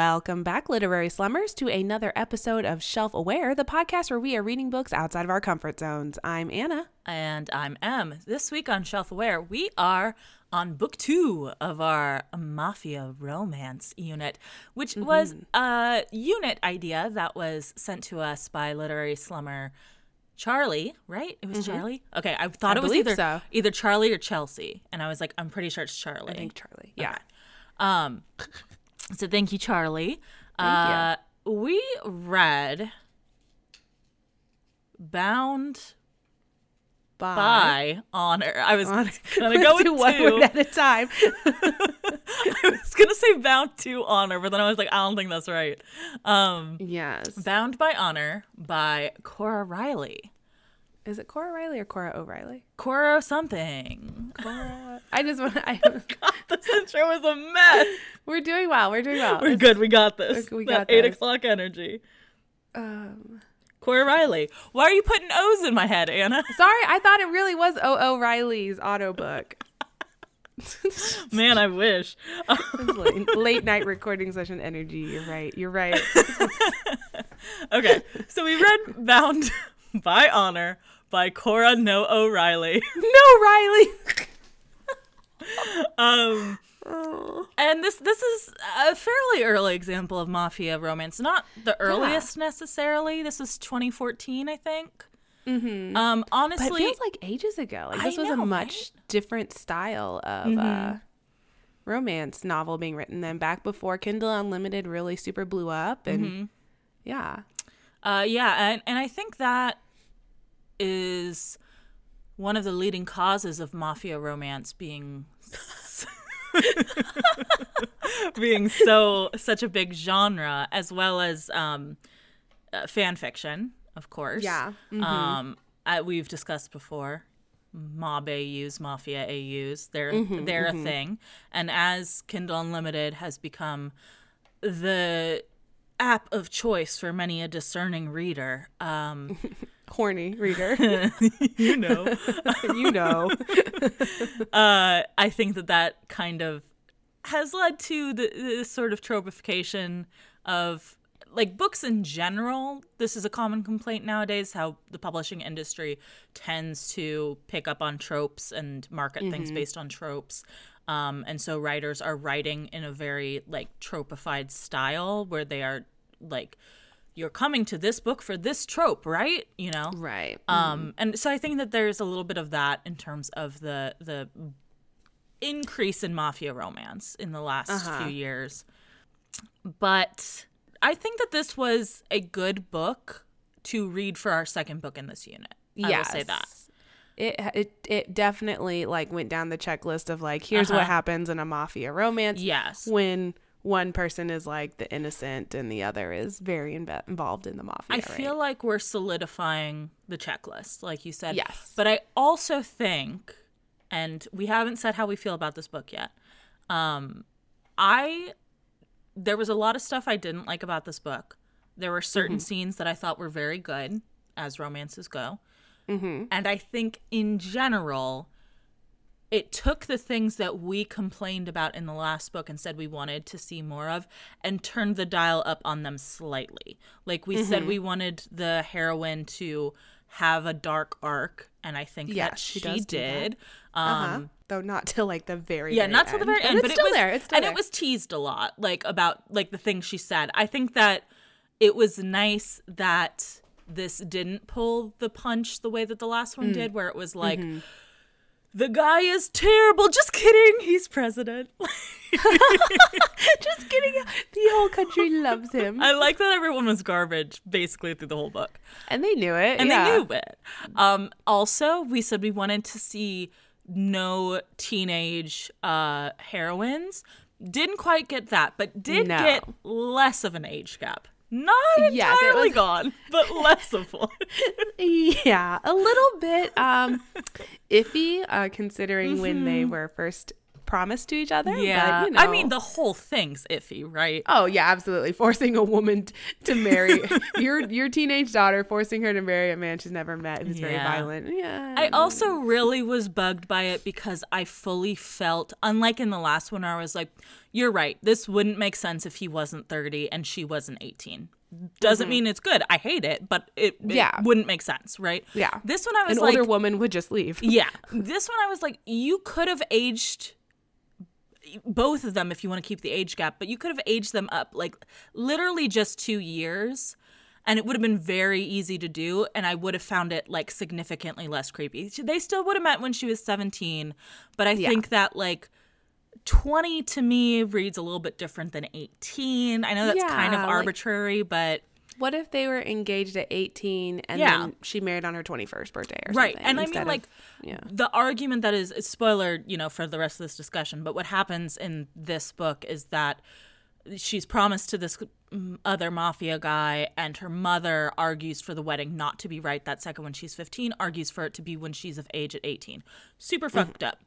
Welcome back, literary slummers, to another episode of Shelf Aware, the podcast where we are reading books outside of our comfort zones. I'm Anna. And I'm Em. This week on Shelf Aware, we are on book two of our Mafia romance unit, which Mm-hmm. was a unit idea that was sent to us by literary slummer Charlie, right? It was Charlie? Okay, I thought Mm-hmm. I it was either, so. either Charlie or Chelsea. And I was like, I'm pretty sure it's Charlie. I think Charlie. Yeah. Okay. Um, so thank you, Charlie. Thank uh, We read Bound Bye. by Honor. I was On- gonna go with one word at a time. I was gonna say Bound to Honor, but then I was like, I don't think that's right. Um, yes. Bound by Honor by Cora Reilly. Is it Cora Reilly or Cora O'Reilly? Cora something. Cora. I just want to. I, this intro was a mess. we're doing well. We're doing well. We're good. We got this. We That got eight this. o'clock energy. Um, Cora Reilly. Why are you putting O's in my head, Anna? sorry, I thought it really was O. O'Reilly's auto book. Man, I wish. late, late night recording session energy. You're right. You're right. okay, so we read Bound by Honor by Cora No O'Reilly. no, Reilly. Um, Oh. and this this is a fairly early example of mafia romance. Not the earliest necessarily. This was 2014, I think. Mm-hmm. Um, But honestly, it feels like ages ago. Like this was a much right? Mm-hmm. different style of uh, romance novel being written than back before Kindle Unlimited really super blew up. And Mm-hmm. yeah, Uh, yeah, and, and I think that is one of the leading causes of mafia romance being being so such a big genre, as well as um, uh, fan fiction, of course. Yeah. Um, uh, we've discussed before. Mob AUs, Mafia AUs, they're they're a thing, and as Kindle Unlimited has become the app of choice for many a discerning reader. Um, horny reader, you know, you know. uh, I think that that kind of has led to the, the sort of tropification of like books in general. This is a common complaint nowadays how the publishing industry tends to pick up on tropes and market things based on tropes. Um, and so writers are writing in a very like tropified style where they are like you're coming to this book for this trope, right? You know? Right. Um, and so I think that there's a little bit of that in terms of the the increase in mafia romance in the last Uh-huh. few years. But I think that this was a good book to read for our second book in this unit. I will say that. It, it it definitely like went down the checklist of like here's what Uh-huh. happens in a mafia romance Yes. when one person is like the innocent and the other is very inve- involved in the mafia. I right? feel like we're solidifying the checklist, like you said. Yes. But I also think, and we haven't said how we feel about this book yet. Um, I there was a lot of stuff I didn't like about this book. There were certain scenes that I thought were very good, as romances go. Mm-hmm. And I think in general, it took the things that we complained about in the last book and said we wanted to see more of and turned the dial up on them slightly. Like we Mm-hmm. said, we wanted the heroine to have a dark arc, and I think Yes, that she she, do that. did. Uh-huh. Um, Though not till like the very end. yeah, very not till the very end, it's but still it was there. It's still and there. it was teased a lot, like about like the things she said. I think that it was nice that this didn't pull the punch the way that the last Mm. one did, where it was like. Mm-hmm. The guy is terrible. Just kidding. He's president. just kidding. The whole country loves him, I like that everyone was garbage basically through the whole book. and they knew it. And yeah. they knew it. Um, also, we said we wanted to see no teenage uh, heroines. Didn't quite get that, but did No. get less of an age gap. Not Yes, entirely was- gone, but less of one. Yeah, a little bit um iffy uh considering when they were first promised to each other. Yeah. but, you know. I mean, the whole thing's iffy, right? Oh yeah, absolutely. Forcing a woman to marry your your teenage daughter, forcing her to marry a man she's never met who's very violent. Yeah. I also really was bugged by it because I fully felt, unlike in the last one, I was like, you're right. This wouldn't make sense if he wasn't 30 and she wasn't 18. Doesn't mean it's good. I hate it, but it, it Mm-hmm. Yeah. wouldn't make sense, right? yeah. This one I was An like, older woman would just leave. yeah. This one I was like, you could have aged both of them if you want to keep the age gap, but you could have aged them up like literally just two years. And it would have been very easy to do, and I would have found it like significantly less creepy. They still would have met when she was 17, but I Yeah. think that like 20 to me reads a little bit different than 18. I know that's kind of Yeah, like- arbitrary, but What if they were engaged at 18 and Yeah. then she married on her 21st birthday or Right, something? and I mean, of- like, yeah. the argument that is spoiler you know for the rest of this discussion but what happens in this book is that she's promised to this other mafia guy and her mother argues for the wedding not to be right that second when she's 15 argues for it to be when she's of age at 18 super mm-hmm. fucked up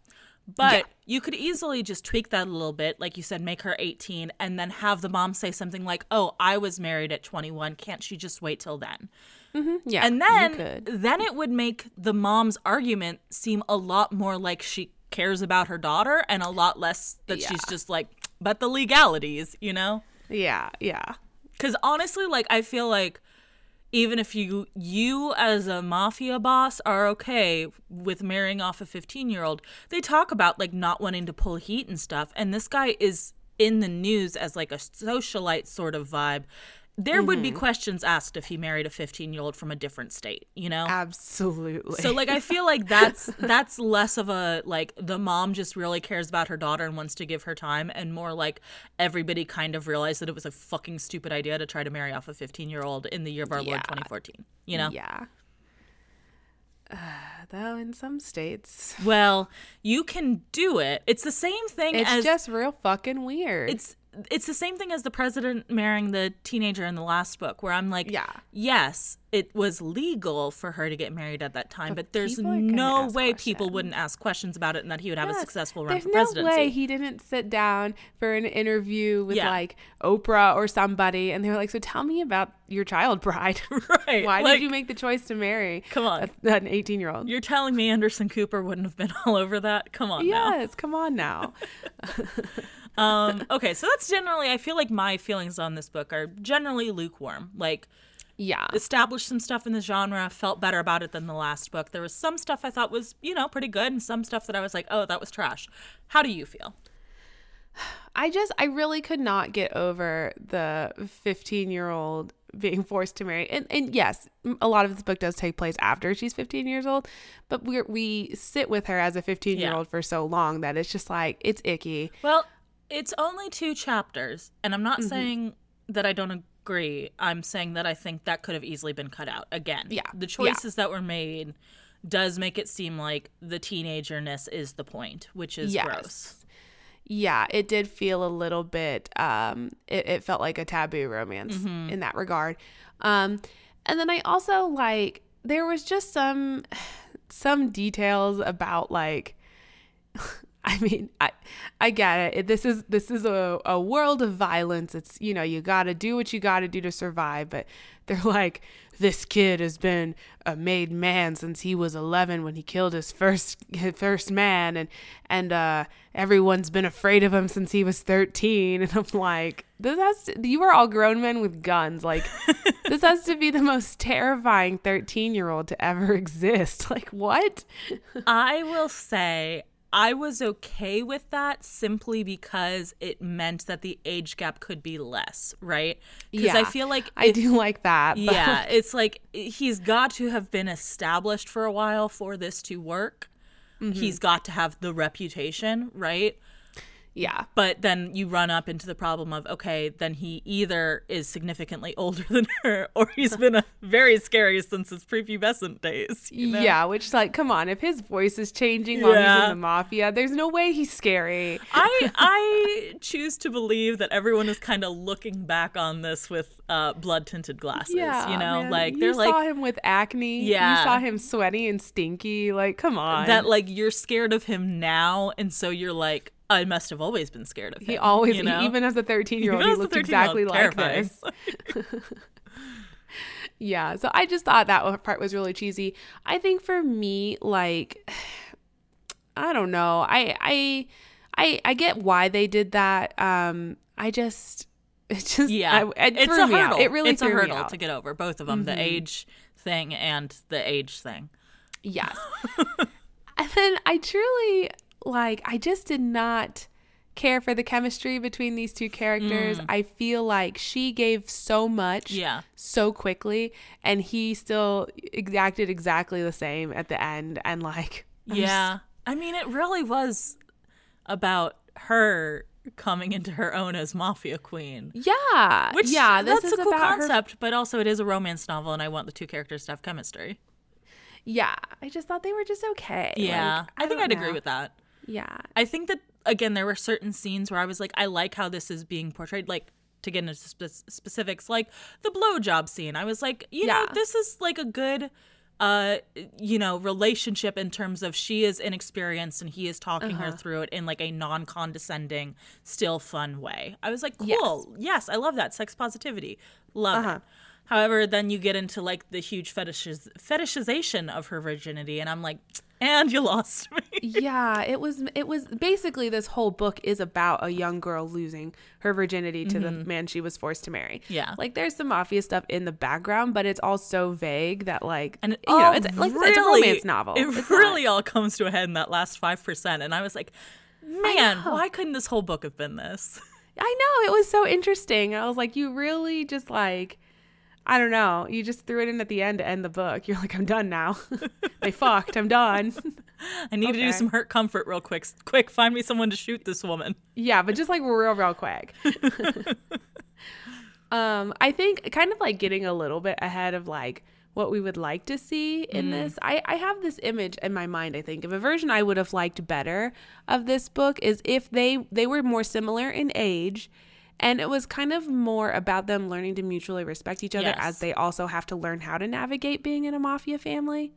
but Yeah. you could easily just tweak that a little bit like you said make her 18 and then have the mom say something like oh i was married at 21 can't she just wait till then mm-hmm. Yeah. and then then it would make the mom's argument seem a lot more like she cares about her daughter and a lot less that she's just like but the legalities, you know? Yeah, yeah. Cuz honestly like I feel like even if you you as a mafia boss are okay with marrying off a 15-year-old, they talk about like not wanting to pull heat and stuff and this guy is in the news as like a socialite sort of vibe. There would be questions asked if he married a 15-year-old from a different state, you know? Absolutely. So like I feel like that's that's less of a like the mom just really cares about her daughter and wants to give her time and more like everybody kind of realized that it was a fucking stupid idea to try to marry off a 15-year-old in the year of our Lord 2014, you know? Yeah. Uh, though in some states, Well, you can do it. It's the same thing it's as just real fucking weird. it's it's the same thing as the president marrying the teenager in the last book where i'm like Yeah. yes it was legal for her to get married at that time but, there's are gonna no way people wouldn't ask questions about it and that he would have a successful run There's for no presidency way he didn't sit down for an interview with Yeah. like Oprah or somebody, and they were like, "So tell me about your child bride. right Why like, did you make the choice to marry come on a, an 18 year old?" you're telling me anderson cooper wouldn't have been all over that come on now Yes, come on now. Um okay so that's generally i feel like my feelings on this book are generally lukewarm like Yeah, established some stuff in the genre, felt better about it than the last book. There was some stuff I thought was, you know, pretty good and some stuff that I was like, "Oh, that was trash." How do you feel? I just I really could not get over the 15 year old being forced to marry. And and yes, a lot of this book does take place after she's 15 years old, but we we sit with her as a 15 year old for so long that it's just like it's icky. Well, it's only two chapters, and I'm Mm-hmm. not saying that I don't agree. I'm saying that I think that could have easily been cut out. Again, Yeah. the Yeah. choices that were made does make it seem like the teenagerness is the point, which is Yes. gross. Yeah, it did feel a little bit um it, it felt like a taboo romance Mm-hmm. in that regard. Um and then I also like there was just some some details about like I mean, I I get it. This is this is a, a world of violence. It's you know, you gotta do what you gotta do to survive, but they're like, this kid has been a made man since he was eleven when he killed his first his first man and and uh everyone's been afraid of him since he was thirteen. And I'm like, this has to, you are all grown men with guns. Like this has to be the most terrifying thirteen year old to ever exist. Like what? I will say I was okay with that simply because it meant that the age gap could be less, right? Because I feel like I do like that. But yeah, it's like he's got to have been established for a while for this to work. Mm-hmm. He's got to have the reputation, right? Yeah. But then you run up into the problem of okay, then he either is significantly older than her, or he's been a very scary since his prepubescent days. You know? Yeah, which like, come on, if his voice is changing while he's in the mafia, there's no way he's scary. I I choose to believe that everyone is kind of looking back on this with uh, blood tinted glasses. Yeah, you know, man. like you they're like you saw him with acne. Yeah. you saw him sweaty and stinky. Like, come on. that. Like you're scared of him now, and so you're like, I must have always been scared of him. He always, you know? even as a 13 year old, he looked exactly like this. yeah. So I just thought that part was really cheesy. I think for me, like, I don't know. I, I, I, I get why they did that. Um, I just, it just, Yeah, I, it it's a me out. hurdle. It really it's a hurdle to get over. Both of them, the age thing and the age thing. Yes. and then I truly like I just did not care for the chemistry between these two characters. I feel like she gave so much Mm. Yeah. so quickly and he still acted exactly the same at the end and like I'm just- Yeah. I mean, it really was about her coming into her own as mafia queen. yeah. Which yeah, this that's is a cool about her concept, but also it is a romance novel, and I want the two characters to have chemistry. Yeah, I just thought they were just okay. Yeah, Like, I, think I'd agree with that. Yeah. I think that again, there were certain scenes where I was like, I like how this is being portrayed. Like to get into spe- specifics, like the blowjob scene. I was like, you know, this is like a good, uh, you know, relationship in terms of she is inexperienced and he is talking Uh-huh. her through it in like a non-condescending, still fun way. I was like, cool, Yes. yes, I love that sex positivity, love Uh-huh. it. However, then you get into like the huge fetishiz- fetishization of her virginity, and I'm like, and you lost me. yeah it was it was basically this whole book is about a young girl losing her virginity to the man she was forced to marry Mm-hmm. Yeah. like there's some mafia stuff in the background but it's all so vague that like And it you know it's like it's a really- romance novel It It's not- really all comes to a head in that last five percent, and I was like, man, why couldn't this whole book have been this? i know it was so interesting i was like you really just like I don't know. You just threw it in at the end to end the book. You're like, I'm done now. they fucked. I'm done. I need to do some hurt comfort real quick. Quick, find me someone to shoot this woman. Yeah, but just like real, real quick. um, I think kind of like getting a little bit ahead of like what we would like to see in this. I, I have this image in my mind, I think, of a version I would have liked better of this book is if they they were more similar in age and it was kind of more about them learning to mutually respect each other Yes. as they also have to learn how to navigate being in a mafia family.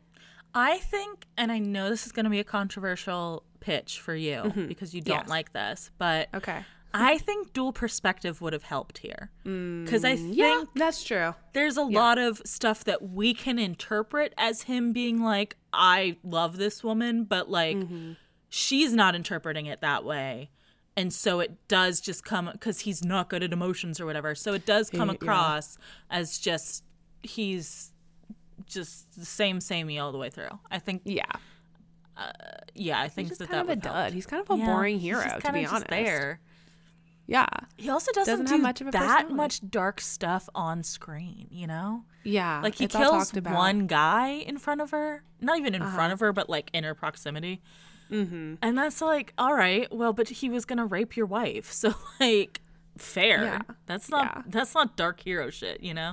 I think, and I know this is going to be a controversial pitch for you mm-hmm. because you don't Yes. like this, but Okay. I think dual perspective would have helped here. Mm, because I think Yeah, that's true. there's a lot of stuff that we can interpret as him being like, I love this woman, but like mm-hmm. she's not interpreting it that way. And so it does just come because he's not good at emotions or whatever. So it does come Yeah. across as just he's just the same samey all the way through. I think, Yeah. yeah, I think He's that kind that of a help. dud. He's kind of a Yeah, boring hero, to be honest. There. Yeah. He also doesn't, Doesn't do have much of a that much dark stuff on screen, you know? Yeah. Like he kills one guy in front of her, not even in Uh-huh. front of her, but like in her proximity. Mm-hmm. And that's like, all right, well, but he was gonna rape your wife, so like, fair. Yeah. That's not Yeah. that's not dark hero shit, you know?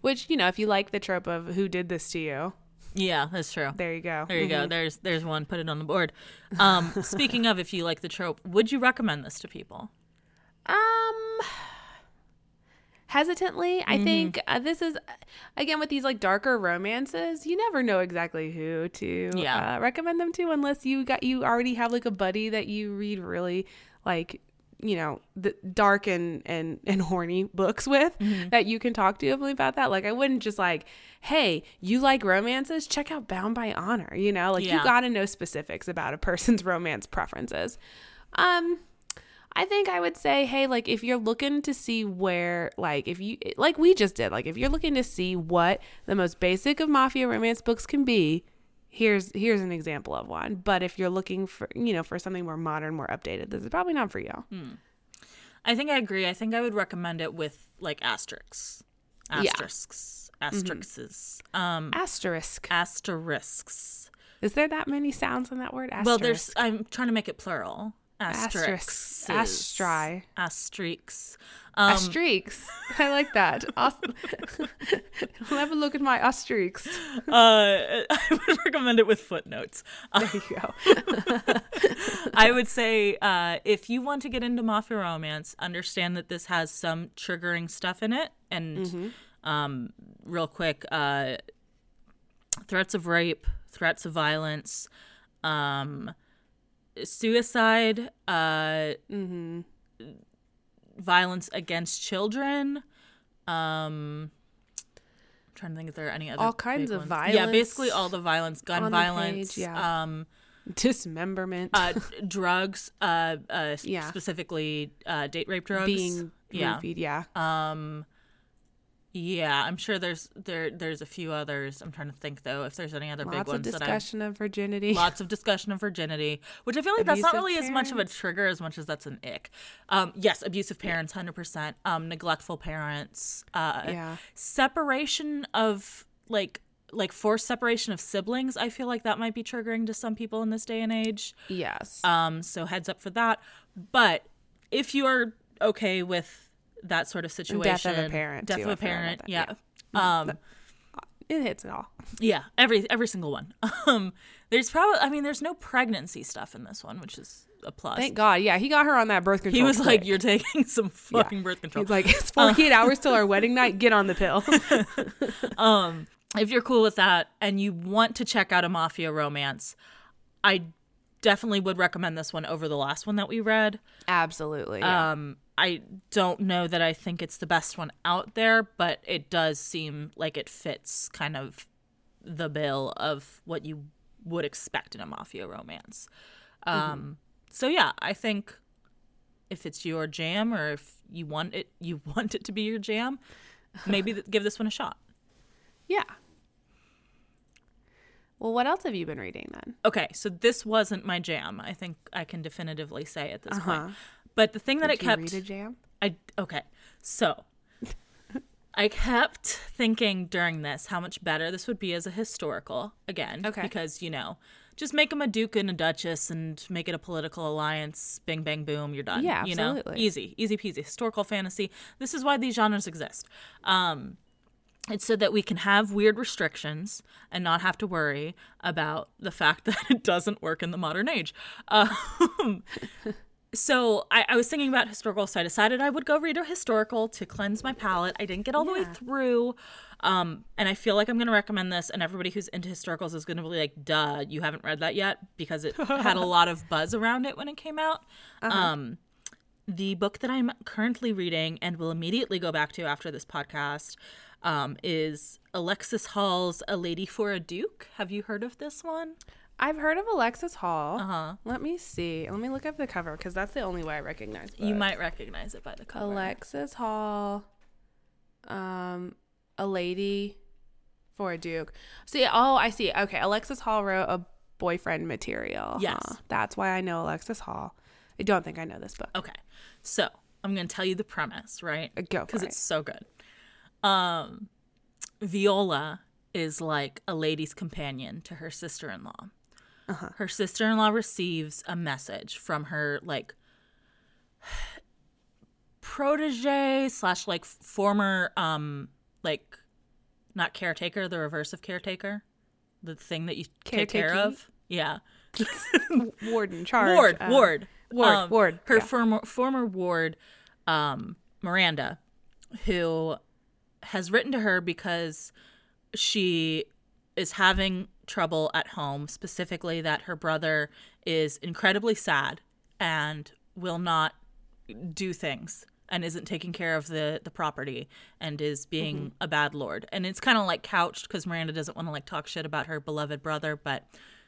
Which, you know, if you like the trope of who did this to you, Yeah, that's true. there you go. There you go. There's there's one. Put it on the board. Um, speaking of, if you like the trope, would you recommend this to people? Um hesitantly, I Mm-hmm. think uh, this is again with these like darker romances, you never know exactly who to Yeah. uh, recommend them to unless you got you already have like a buddy that you read really like you know the dark and and and horny books with Mm-hmm. that you can talk to about that like i wouldn't just like hey you like romances check out bound by honor you know like Yeah. you got to know specifics about a person's romance preferences um I think I would say, hey, like if you're looking to see where, like, if you, like we just did, like if you're looking to see what the most basic of mafia romance books can be, here's here's an example of one. But if you're looking for, you know, for something more modern, more updated, this is probably not for you. I think I agree. I think I would recommend it with like asterisks, Yeah. asterisks, asterisks, um, Asterisk. asterisks. Is there that many sounds in that word? Asterisk. Well, there's. I'm trying to make it plural. Asterisks. Astri. Asterisks. Um, Asterisks. I like that. Awesome. Have a look at my asterisks. uh, I would recommend it with footnotes. There you go. I would say uh, if you want to get into mafia romance, understand that this has some triggering stuff in it. And um, real quick, uh, threats of rape, threats of violence, um, suicide, uh, Mm-hmm. violence against children. Um, I'm trying to think if there are any other All kinds of ones. Yeah, basically all the violence, gun violence, page, yeah. um, Dismemberment. uh, drugs, uh, uh, Yeah. specifically uh, date rape drugs. being yeah, roofied. Yeah. um, yeah. I'm sure there's there there's a few others. I'm trying to think though if there's any other big ones. Lots of ones that discussion of virginity. lots of discussion of virginity, which I feel like that's not Abusive really as much of a trigger as much as that's an ick. Um, yes, abusive parents, hundred percent. Um, neglectful parents. Uh, Yeah. separation of like like forced separation of siblings. I feel like that might be triggering to some people in this day and age. Yes. Um, so heads up for that. But if you are okay with that sort of situation, Death of a parent, death too, of a parent, yeah. yeah. Um, it hits it all. yeah, every every single one. Um, there's probably, I mean, there's no pregnancy stuff in this one, which is a plus. Thank God. Yeah, he got her on that birth control. he was like, "You're taking some Yeah. fucking birth control." He's like, it's 48 hours till our wedding night. Get on the pill. um, if you're cool with that and you want to check out a mafia romance, I definitely would recommend this one over the last one that we read. Absolutely. Yeah. Um, I don't know that I think it's the best one out there, but it does seem like it fits kind of the bill of what you would expect in a mafia romance. Um, so yeah, I think if it's your jam or if you want it, you want it to be your jam, maybe th- give this one a shot. yeah. Well, what else have you been reading then? Okay, so this wasn't my jam. I think I can definitively say at this Uh-huh. point. But the thing that Did it you kept read a jam? I okay. So I kept thinking during this how much better this would be as a historical again. Okay. Because, you know, just make them a duke and a duchess and make it a political alliance. Bing, bang, boom, you're done. Yeah, You know, absolutely. easy, easy peasy. Historical fantasy. This is why these genres exist. Um, it's so that we can have weird restrictions and not have to worry about the fact that it doesn't work in the modern age. Um, so I, I was thinking about historical, so I decided I would go read a historical to cleanse my palate. I didn't get all the way through, um, and I feel like I'm going to recommend this, and everybody who's into historicals is going to be like, "Duh, you haven't read that yet," because it had a lot of buzz around it when it came out. Um, the book that I'm currently reading and will immediately go back to after this podcast um, is Alexis Hall's A Lady for a Duke. Have you heard of this one? I've heard of Alexis Hall. Uh huh. Let me see. Let me look up the cover because that's the only way I recognize. It. You might recognize it by the cover. Alexis Hall, um, a lady for a duke. See, oh, I see. Okay, Alexis Hall wrote a boyfriend material. Yes. huh? that's why I know Alexis Hall. I don't think I know this book. Okay. So I'm going to tell you the premise, right? Go Because it. it's so good. Um, Viola is like a lady's companion to her sister in law. Uh-huh. Her sister in law receives a message from her, like, protege slash, like, former, um, like, not caretaker, the reverse of caretaker, the thing that you take care of. Yeah. Warden charge. Ward, uh, Ward, Ward, Um, Ward, Her yeah. former former ward, um, Miranda, who has written to her because she is having trouble at home. Specifically, that her brother is incredibly sad and will not do things and isn't taking care of the the property and is being Mm-hmm. a bad lord. And it's kind of like couched because Miranda doesn't want to like talk shit about her beloved brother, but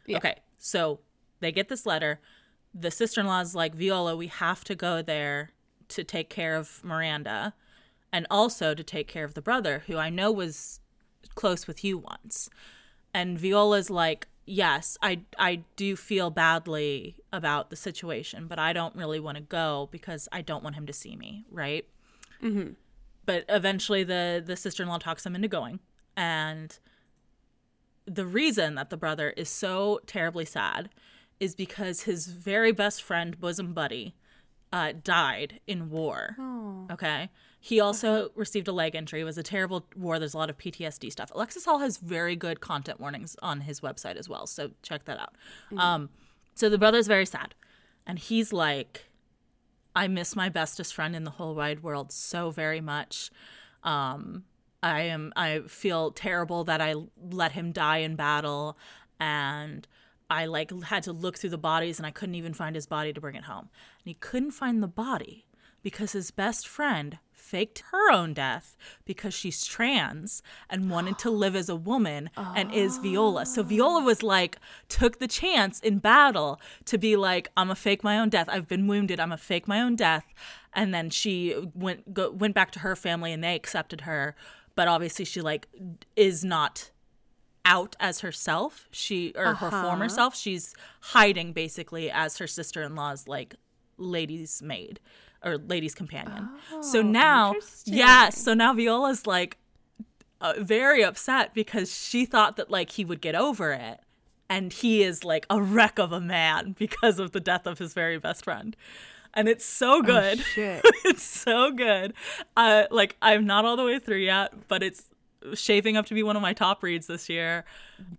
Yeah. okay. So they get this letter. The sister in law is like, Viola, we have to go there to take care of Miranda and also to take care of the brother who I know was close with you once. And Viola's like, Yes, I I do feel badly about the situation, but I don't really want to go because I don't want him to see me, right? Mm-hmm. But eventually the the sister-in-law talks him into going and the reason that the brother is so terribly sad is because his very best friend, bosom buddy, uh, died in war. Oh. Okay. He also received a leg injury. It was a terrible war. There's a lot of PTSD stuff. Alexis Hall has very good content warnings on his website as well. So check that out. Um, so the brother's very sad. And he's like, I miss my bestest friend in the whole wide world so very much. Um, I am I feel terrible that I let him die in battle and I like had to look through the bodies and I couldn't even find his body to bring it home. And he couldn't find the body because his best friend faked her own death because she's trans and wanted to live as a woman and is Viola. So Viola was like, took the chance in battle to be like, I'm a fake my own death. I've been wounded. I'm a fake my own death. And then she went go, went back to her family and they accepted her. But obviously she like is not out as herself. She or her uh-huh. former self. She's hiding basically as her sister in law's like lady's maid or lady's companion. so now, yeah, so now Viola's like uh, very upset because she thought that like he would get over it. And he is like a wreck of a man because of the death of his very best friend. And it's so good. shit. it's so good. Uh, like I'm not all the way through yet, but it's shaping up to be one of my top reads this year.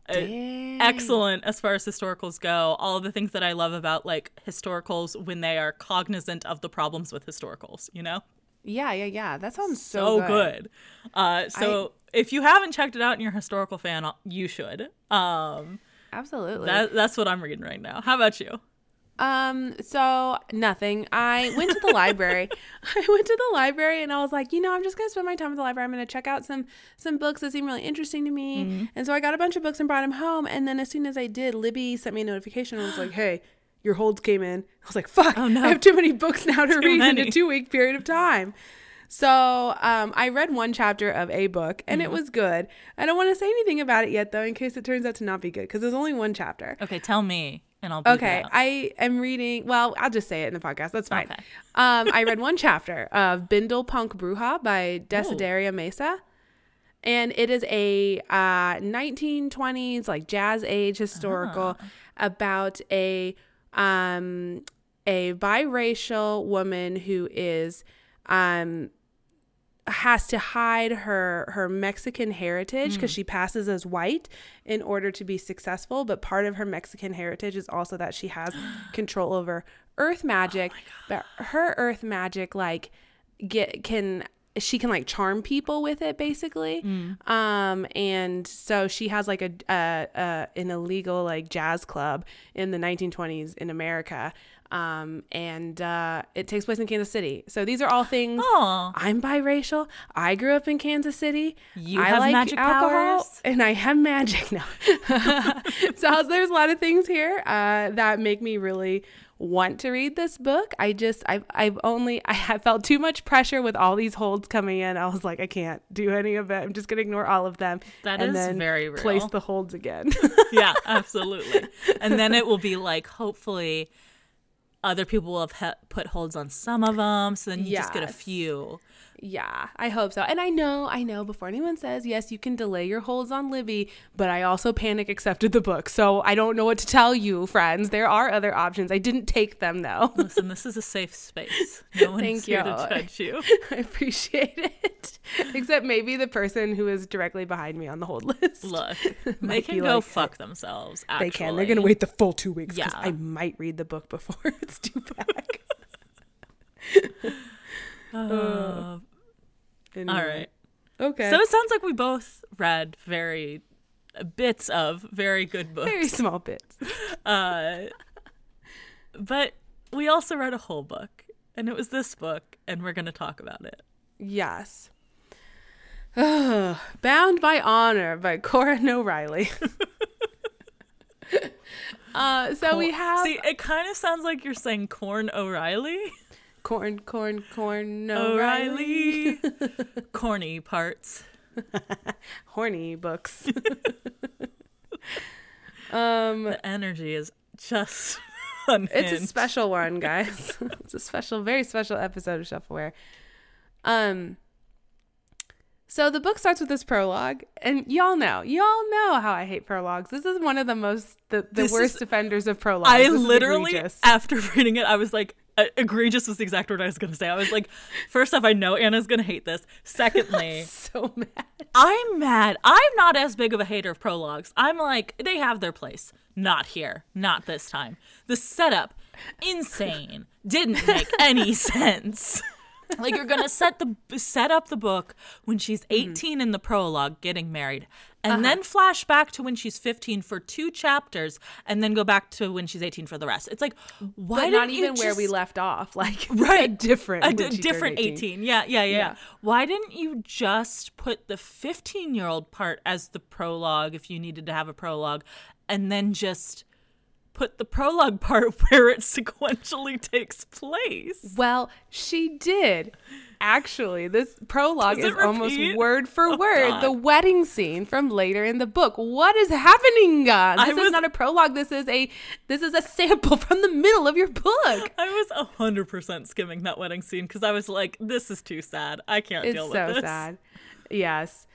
Uh, Dang. excellent as far as historicals go. All of the things that I love about like historicals when they are cognizant of the problems with historicals, you know? Yeah, yeah, yeah. That sounds so, So good. Uh, so if you haven't checked it out and you're a historical fan, you should. Um, Absolutely. that, that's what I'm reading right now. How about you? Um, so nothing. I went to the library. I went to the library and I was like, you know, I'm just gonna spend my time at the library. I'm gonna check out some some books that seem really interesting to me. And so I got a bunch of books and brought them home. And then as soon as I did, Libby sent me a notification and was like, hey, your holds came in. I was like, fuck, Oh, no. I have too many books now to read in a two week period of time. So um, I read one chapter of a book and Mm-hmm. it was good. I don't want to say anything about it yet though, in case it turns out to not be good, because there's only one chapter. Okay, tell me, and I'll. Okay. I am reading. Well, I'll just say it in the podcast. That's fine. Okay. Um, I read one chapter of Bindle Punk Bruja by Desideria Mesa, and it is a uh, 1920s like jazz age historical about a um, a biracial woman who is um, has to hide her her Mexican heritage because she passes as white in order to be successful. But part of her Mexican heritage is also that she has control over earth magic. but her earth magic like get can she can like charm people with it basically um and so she has like a, a, a an illegal like jazz club in the 1920s in america um and uh it takes place in kansas city so these are all things Aw. i'm biracial i grew up in kansas city You I have like magic alcohol powers? and i have magic now so there's a lot of things here uh that make me really want to read this book. I just I've I've only I have felt too much pressure with all these holds coming in. I was like, I can't do any of it. I'm just gonna ignore all of them. That and is then very real. place the holds again. yeah, absolutely. And then it will be like, hopefully, other people will have put holds on some of them. So then you just get a few. Yeah, I hope so. And I know, I know before anyone says, yes, you can delay your holds on Libby, but I also panic accepted the book. So I don't know what to tell you, friends. There are other options. I didn't take them though. Listen, this is a safe space. No one Thank here you. to judge you. I appreciate it. Except maybe the person who is directly behind me on the hold list. Look, they can go like- fuck themselves. Actually. They can. They're going to wait the full two weeks because Yeah. I might read the book before it's due back. Uh, Anyway. all right. Okay. So it sounds like we both read very uh, bits of very good books. very small bits. Uh, but we also read a whole book, and it was this book, and we're going to talk about it. Yes. Bound by Honor by Cora O'Reilly. Uh, so we have See, it kind of sounds like you're saying Corn O'Reilly. Corn, corn, corn. O'Reilly. Corny parts. Horny books. um, The energy is just unhinged. It's a special one, guys. it's a special, very special episode of Shelf Aware. Um, so the book starts with this prologue, and y'all know, y'all know how I hate prologues. This is one of the most, the, the This worst is- offenders of prologues. I This literally, after reading it, I was like, uh, egregious was the exact word I was going to say. I was like, first off, I know Anna's going to hate this. Secondly, so mad. I'm mad. I'm not as big of a hater of prologues. I'm like, they have their place. Not here. Not this time. The setup, insane. Didn't make any sense. Like you're gonna set the set up the book when she's mm-hmm. 18 in the prologue getting married and uh-huh. then flash back to when she's 15 for two chapters and then go back to when she's 18 for the rest it's like why but not even where we left off. Like Right. a different, a d- different 18. Yeah, yeah, yeah, Yeah. Why didn't you just put the 15 year old part as the prologue if you needed to have a prologue and then just put the prologue part where it sequentially takes place? Well, she did. Actually, this prologue is it almost word for Oh, word God. the wedding scene from later in the book. What is happening? I This was- is not a prologue. This is a this is a sample from the middle of your book. I was 100% skimming that wedding scene because I was like, this is too sad. I can't It's deal so with this. It's so sad. Yes.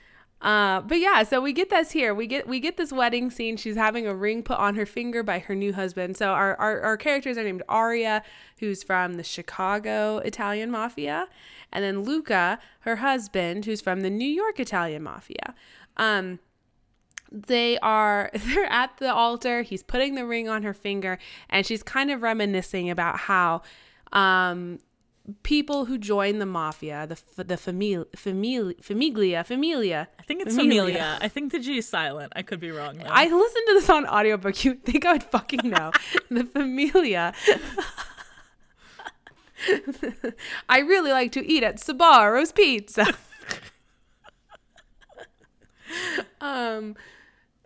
Uh, but yeah, so we get this here. We get we get this wedding scene. She's having a ring put on her finger by her new husband. So our our, our characters are named Aria, who's from the Chicago Italian Mafia, and then Luca, her husband, who's from the New York Italian Mafia. Um, they are they're at the altar he's putting the ring on her finger and she's kind of reminiscing about how um people who join the mafia the f- the famili- famili- famiglia familia I think it's Familia. I think the G is silent. I could be wrong. Though. I listened to this on audiobook. You think I would fucking know. the familia. I really like to eat at Sbarro's Pizza. um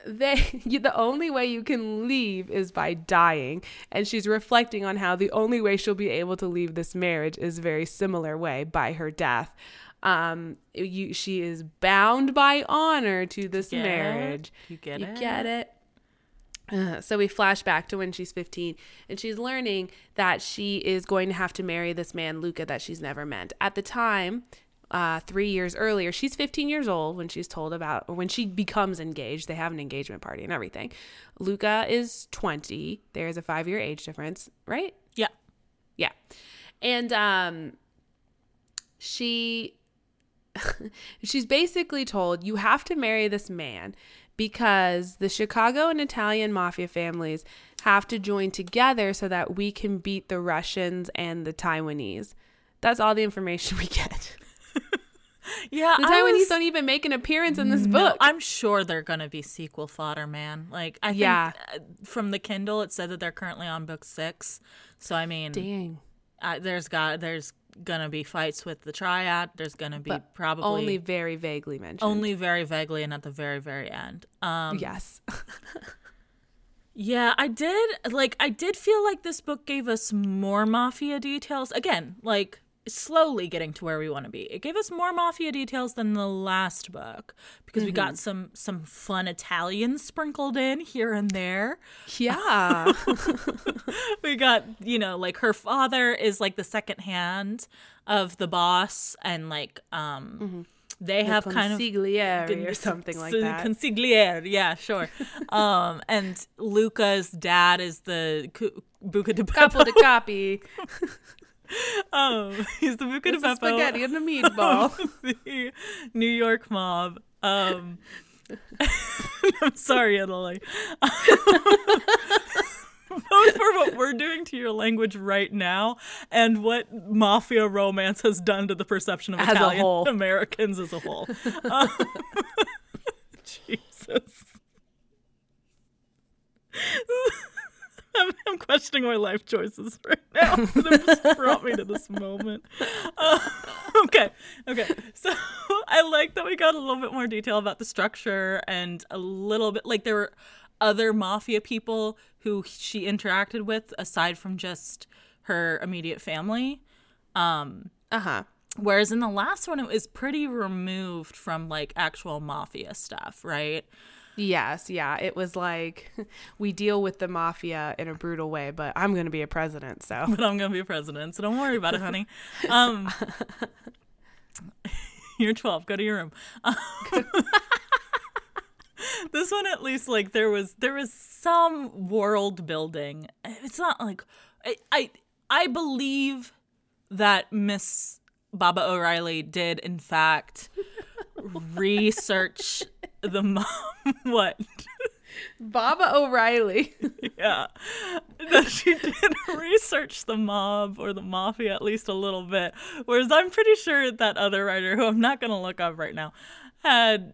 they you, the only way you can leave is by dying. And she's reflecting on how the only way she'll be able to leave this marriage is very similar way by her death. Um you she is bound by honor to this it? marriage. You get you it? get it. Uh, so we flash back to when she's 15 and she's learning that she is going to have to marry this man luca that she's never met. At the time uh, three years earlier she's 15 years old when she's told about or when she becomes engaged they have an engagement party and everything luca is 20 there's a five year age difference right Yeah. yeah. And um she she's basically told you have to marry this man because the Chicago and Italian mafia families have to join together so that we can beat the Russians and the Taiwanese. That's all the information we get. Yeah. The Taiwanese was- don't even make an appearance in this No, book. I'm sure they're gonna be sequel fodder, man. Like I Yeah. uh, from the Kindle, it said that they're currently on book six. So I mean, Dang. uh, there's got there's gonna be fights with the triad. There's gonna be But probably Only very vaguely mentioned. only very vaguely and at the very very end. Um, yes. Yeah, I did like I did feel like this book gave us more mafia details. Again, like slowly getting to where we want to be. It gave us more mafia details than the last book because we got some some fun Italian sprinkled in here and there. yeah. We got, you know, like her father is like the second hand of the boss and like um they have kind of Consigliere or something like that. Consigliere, yeah, sure. um, and Luca's dad is the Buca di Capo de copy. Um, he's the Buca It's a Beppo spaghetti and a meatball. the New York mob. Um, I'm sorry, Italy. Both for what we're doing to your language right now and what mafia romance has done to the perception of As a Italian whole. Americans as a whole. Um, Jesus. I'm, I'm questioning my life choices right now. that just brought me to this moment. Uh, okay, okay. So I like that we got a little bit more detail about the structure and a little bit like there were other mafia people who she interacted with aside from just her immediate family. Um, Uh huh. Whereas in the last one, it was pretty removed from like actual mafia stuff, right? Yes, yeah. It was like we deal with the mafia in a brutal way, but I'm going to be a president, so. But I'm gonna be a president, so don't worry about it, honey. Um, you're 12. Go to your room. this one, at least, like there was there was some world building. It's not like I I, I believe that Miss Baba O'Reilly did in fact research the mom. what? Baba O'Reilly. yeah. That she did research the mob or the mafia at least a little bit. Whereas I'm pretty sure that other writer, who I'm not going to look up right now, had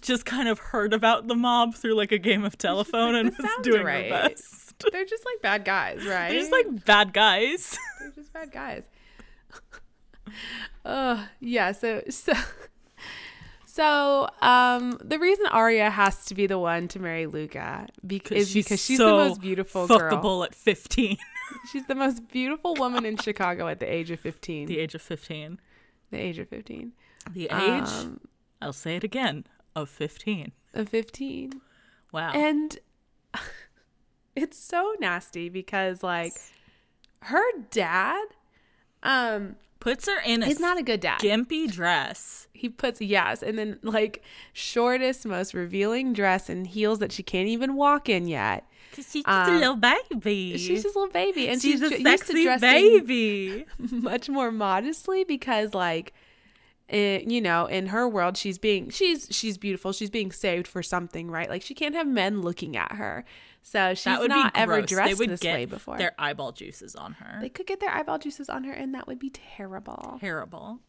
just kind of heard about the mob through like a game of telephone and was doing right. her best. They're just like bad guys, right? They're just like bad guys. They're just bad guys. uh yeah, so so so um the reason Aria has to be the one to marry Luca bec- is because she's so the most beautiful girl. fuckable at 15, She's the most beautiful woman in Chicago at the age of 15. the age of 15. the age of 15. The age, Um, I'll say it again, of 15. of 15. Wow. And it's so nasty because like her dad um Puts her in a he's not a good dad. skimpy dress. He puts yes and then like shortest most revealing dress and heels that she can't even walk in yet. Cause she's just a a little baby. She's just a little baby and she's she's, a ju- used to sexy baby. much more modestly because like it, you know in her world she's being she's she's beautiful she's being saved for something right like she can't have men looking at her so she's would not be ever dressed they would this get way before. Their eyeball juices on her. they could get their eyeball juices on her and that would be terrible. Terrible.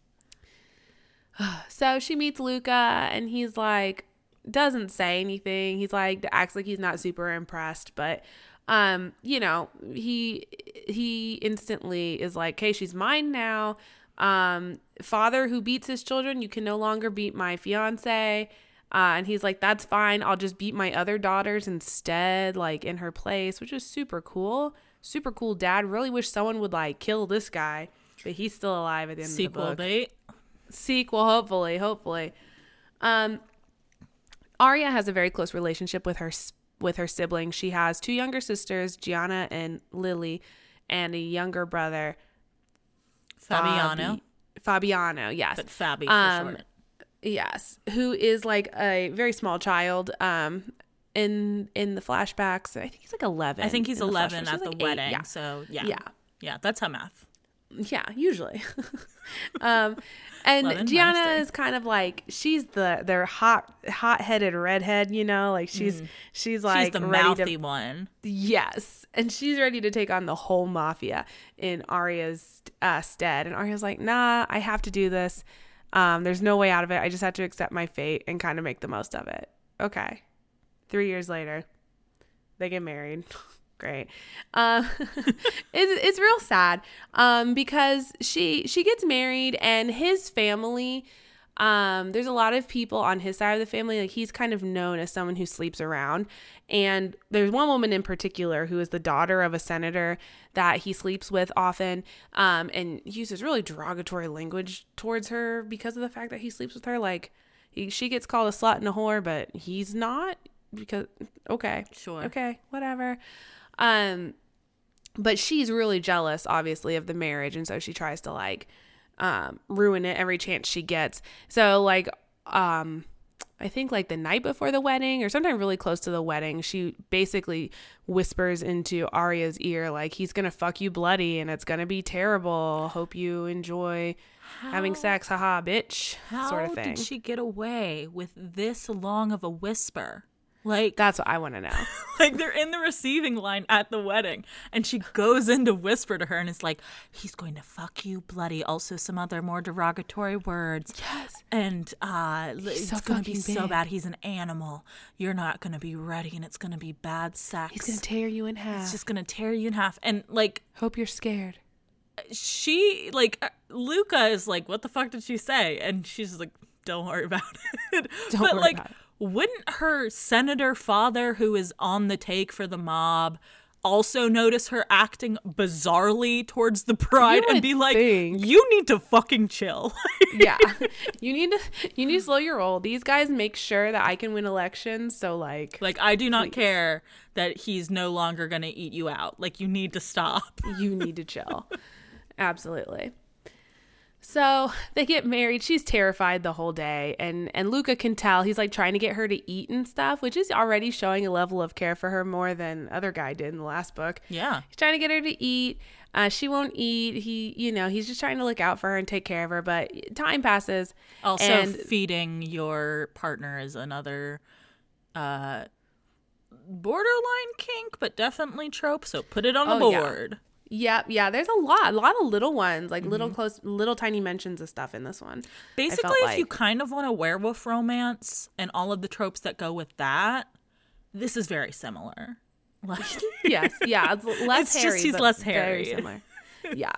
so she meets luca and he's like doesn't say anything. He's like acts like he's not super impressed but um you know he he instantly is like okay she's mine now. Um father who beats his children you can no longer beat my fiance uh, and he's like that's fine. I'll just beat my other daughters instead like in her place which is super cool. Super cool dad. Really wish someone would like kill this guy but he's still alive at the end of the Sequel book. date. sequel hopefully hopefully. Um Aria has a very close relationship with her with her siblings she has two younger sisters Gianna and Lily and a younger brother Fabiano. Fabi- Fabiano yes. But Fabi for Um, short. Yes who is like a very small child um in in the flashbacks I think he's like 11 I think he's in the 11 at the like eight. wedding. yeah So yeah. yeah Yeah, that's how math. Yeah, usually. um, and 11 Gianna is kind of like she's the their hot hot headed redhead, you know, like she's she's like Mm. She's the mouthy to one. yes, and she's ready to take on the whole mafia in Aria's uh, stead. And Aria's like, nah, I have to do this. Um, there's no way out of it. I just had to accept my fate and kind of make the most of it. Okay. Three years later, they get married. Great. Um, it's it's real sad um, because she she gets married and his family. Um, there's a lot of people on his side of the family. Like he's kind of known as someone who sleeps around. And there's one woman in particular who is the daughter of a senator that he sleeps with often, um, and uses really derogatory language towards her because of the fact that he sleeps with her. Like he, she gets called a slut and a whore, but he's not because okay, Sure. okay, whatever. Um, but she's really jealous, obviously, of the marriage, and so she tries to like um ruin it every chance she gets. So like um I think like the night before the wedding or sometime really close to the wedding, she basically whispers into Aria's ear like he's going to fuck you bloody and it's going to be terrible. Hope you enjoy having sex, haha, bitch, How sort of thing. did she get away with this long of a whisper? Like, That's what I want to know. like they're in the receiving line at the wedding, and she goes in to whisper to her, and it's like, "He's going to fuck you bloody." Also, some other more derogatory words. Yes. And uh, it's so gonna be fucking so bad. He's an animal. You're not gonna be ready, and it's gonna be bad sex. He's going to tear you in half. it's just gonna tear you in half. And like, Hope you're scared. she like uh, Luca is like, what the fuck did she say? And she's like, don't worry about it. Don't but worry like, about it. Wouldn't her senator father, who is on the take for the mob, also notice her acting bizarrely towards the bride and be like, think. you need to fucking chill? yeah you need to you need to slow your roll these guys make sure that i can win elections so like like, I do not Please. care that he's no longer gonna eat you out. Like, you need to stop. you need to chill absolutely so they get married. She's terrified the whole day. And and luca can tell. He's like trying to get her to eat and stuff which is already showing a level of care for her more than other guy did in the last book. Yeah. he's trying to get her to eat. Uh, she won't eat. He you know he's just trying to look out for her and take care of her. But time passes. Also, and feeding your partner is another uh, borderline kink, but definitely trope. So put it on the Oh, yeah. Board. Yeah, yeah. There's a lot, a lot of little ones, like Mm-hmm. little close, little tiny mentions of stuff in this one. Basically, if you kind of want a werewolf romance and all of the tropes that go with that, this is very similar. Like, Yes, yeah. It's less It's just he's less hairy. similar. Yeah.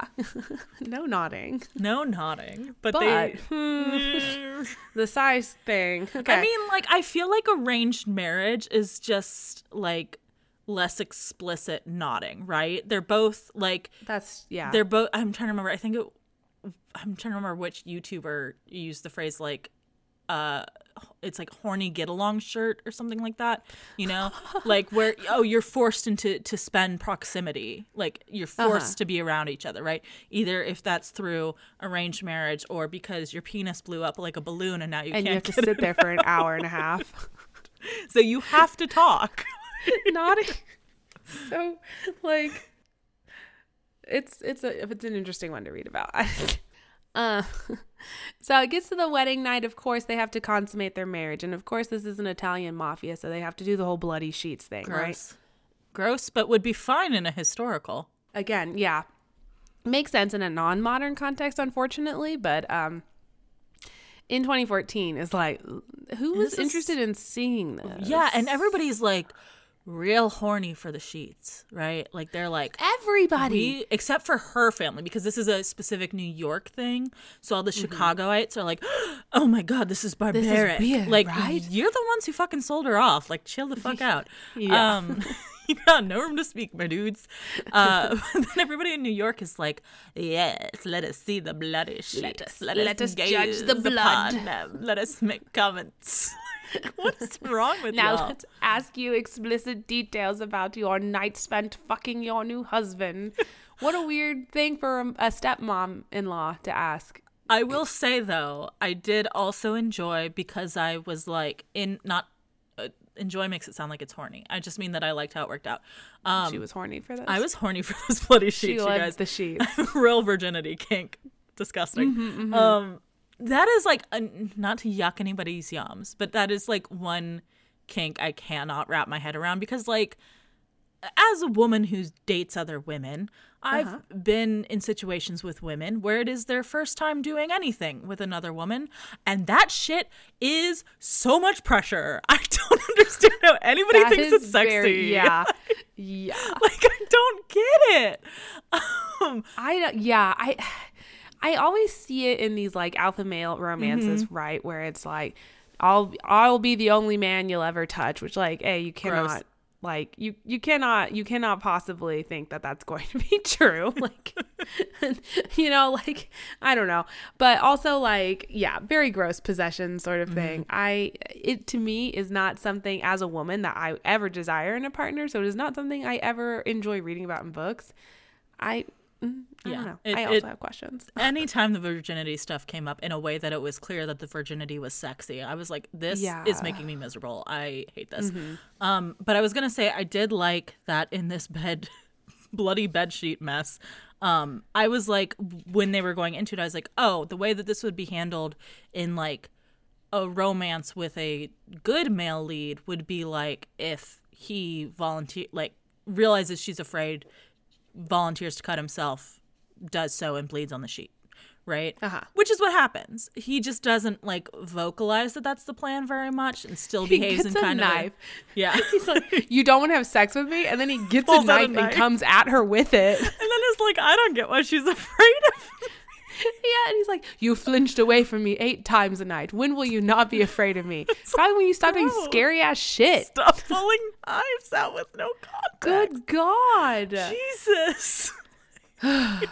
no nodding. no nodding, but, But they. hmm, the size thing. Okay. I mean, like, I feel like arranged marriage is just like less explicit nodding, right? They're both like that's yeah. they're both. I'm trying to remember. I think it. I'm trying to remember which YouTuber used the phrase like, uh, it's like horny get along shirt or something like that. You know, like where oh you're forced into to spend proximity, like you're forced Uh-huh. to be around each other, right? Either if that's through arranged marriage or because your penis blew up like a balloon and now you and you can't have to sit there for an hour and a half. so you have to talk. nodding. So like it's it's a it's an interesting one to read about. uh so it gets to the wedding night, of course they have to consummate their marriage. And of course this is an Italian mafia, so they have to do the whole bloody sheets thing, right? Gross. Gross, but would be fine in a historical. Again, yeah. Makes sense in a non-modern context, unfortunately, but um in 2014 is like who was This is- interested in seeing this? Yeah, and everybody's like real horny for the sheets, right? Like they're like everybody. except for her family because this is a specific New York thing. So all the Chicagoites are like, "Oh my god, this is barbaric." weird, like right? you're the ones who fucking sold her off. Like chill the fuck out. Yeah. Um you got no room to speak, my dudes. Uh, then everybody in New York is like, "Yes, let us see the bloody sheets. us- let, let us us judge the blood." Let us make comments." what is wrong with Now y'all? let's ask you explicit details about your night spent fucking your new husband. what a weird thing for a, a stepmom in law to ask. I will say though, I did also enjoy because I was like in not enjoy makes it sound like it's horny. I just mean that I liked how it worked out. Um, she was horny for this. I was horny for those bloody She sheets, you loved guys. the sheets. Real virginity kink, disgusting. Mm-hmm, Um, that is like a, not to yuck anybody's yums, but that is like one kink I cannot wrap my head around because like as a woman who dates other women, I've Uh-huh. been in situations with women where it is their first time doing anything with another woman, and that shit is so much pressure. I don't understand how anybody thinks it's sexy. very- yeah. Yeah. like I don't get it. Um, I don't, yeah, I I always see it in these like alpha male romances, Mm-hmm. right? Where it's like I'll I'll be the only man you'll ever touch, which like, hey, you cannot Gross. Like you you cannot you cannot possibly think that that's going to be true. Like you know, like I don't know. But also like yeah, very gross possession sort of thing. Mm-hmm. I it to me is not something as a woman that I ever desire in a partner, so it is not something I ever enjoy reading about in books. I mm, I Yeah, it- I also it- have questions. anytime the virginity stuff came up in a way that it was clear that the virginity was sexy, I was like, this Yeah. is making me miserable. I hate this. Um, but I was gonna say I did like that in this bed, bloody bed sheet mess. Um, I was like, when they were going into it, I was like, oh, the way that this would be handled in like a romance with a good male lead would be like if he volunteer like realizes she's afraid volunteers to cut himself does so and bleeds on the sheet right Uh-huh. which is what happens he just doesn't like vocalize that that's the plan very much and still He behaves in kind of knife. yeah He's like, "You don't want to have sex with me," and then he gets a out a knife, knife. and comes at her with it. and then it's like i don't get why she's afraid of yeah, and he's like, "You flinched away from me eight times a night. When will you not be afraid of me? Probably when you stop doing scary ass shit." stop pulling knives out with no context Good God. jesus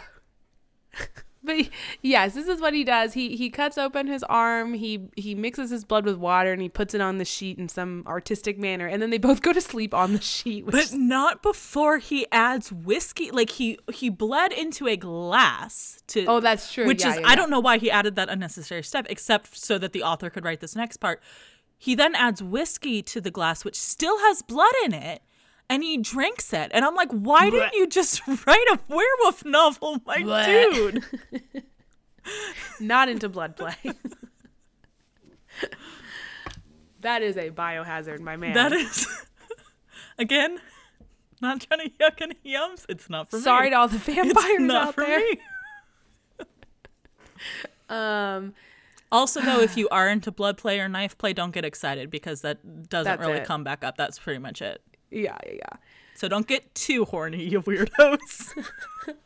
But yes, this is what he does. He he cuts open his arm. He he mixes his blood with water and he puts it on the sheet in some artistic manner. And then they both go to sleep on the sheet. Which but not before he adds whiskey like he he bled into a glass to oh, that's true. which Yeah, is yeah, I don't know why he added that unnecessary step except so that the author could write this next part. He then adds whiskey to the glass which still has blood in it and he drinks it. And I'm like, why didn't you just write a werewolf novel, my Blech. dude? not into blood play. that is a biohazard, my man. That is Again, not trying to yuck any yums. It's not for Sorry me. Sorry to all the vampires it's not out for there. me. Um, Also, though, if you are into blood play or knife play, don't get excited because that doesn't really it. come back up. That's pretty much it. Yeah, yeah, yeah. So don't get too horny, you weirdos.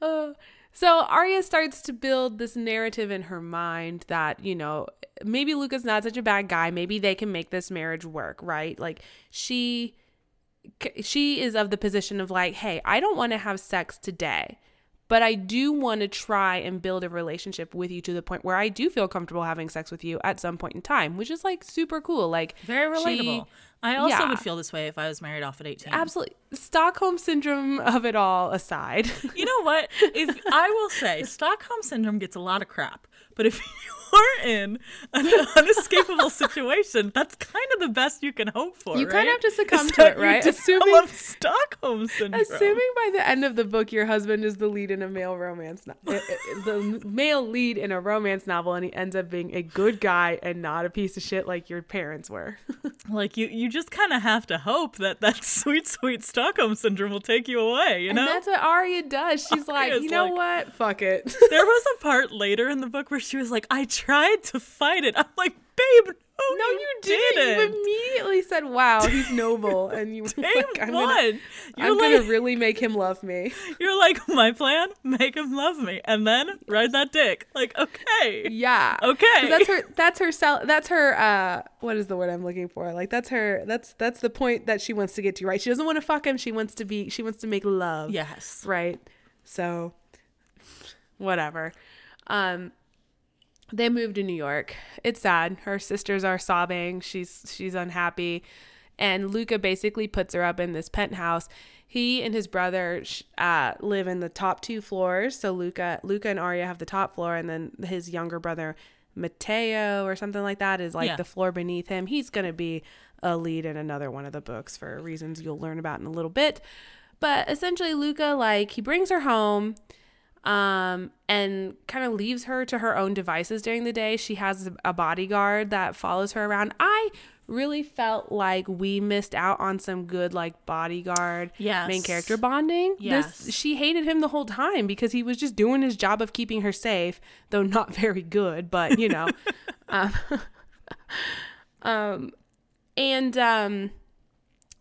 Uh, so Aria starts to build this narrative in her mind that, you know, maybe Luca's not such a bad guy. Maybe they can make this marriage work, right? Like she she is of the position of like, "Hey, I don't want to have sex today." But I do want to try and build a relationship with you to the point where I do feel comfortable having sex with you at some point in time, which is like super cool. Like Very she- relatable. I also yeah. would feel this way if I was married off at 18. absolutely Stockholm syndrome of it all aside. You know what? If I will say Stockholm syndrome gets a lot of crap, but if you are in an unescapable situation, that's kind of the best you can hope for. You kind of have to succumb Is to it, right? Assuming- Stockholm syndrome. Assuming by the end of the book your husband is the lead in a male romance, no- the male lead in a romance novel, and he ends up being a good guy and not a piece of shit like your parents were. like you, you just kind of have to hope that that sweet, sweet Stockholm syndrome will take you away. You and know, that's what Aria does. She's like, you know like- what? Fuck it. there was a part later in the book where she was like, "I tried to fight it." I'm like, "Babe, no, no, you, you didn't. didn't." You immediately said, "Wow, he's noble," and you were like, "I'm gonna, I'm like, gonna really make him love me." you're like, my plan: make him love me, and then ride that dick. Like, okay, Yeah. okay. That's her. That's her. Sell, that's her. Uh, what is the word I'm looking for? Like that's her. That's that's the point that she wants to get to. Right. She doesn't want to fuck him. She wants to be. She wants to make love. yes, Right. So, whatever. Um, they moved to New York. It's sad. Her sisters are sobbing. She's she's unhappy, and Luca basically puts her up in this penthouse. He and his brother uh, live in the top two floors. So Luca, Luca and Aria have the top floor, and then his younger brother Matteo or something like that is like Yeah. the floor beneath him. He's gonna be a lead in another one of the books for reasons you'll learn about in a little bit. But essentially, Luca like he brings her home um, and kind of leaves her to her own devices during the day. She has a bodyguard that follows her around. I really felt like we missed out on some good like bodyguard Yes. main character bonding. Yes. This she hated him the whole time because he was just doing his job of keeping her safe, though not very good, but you know. um, um and um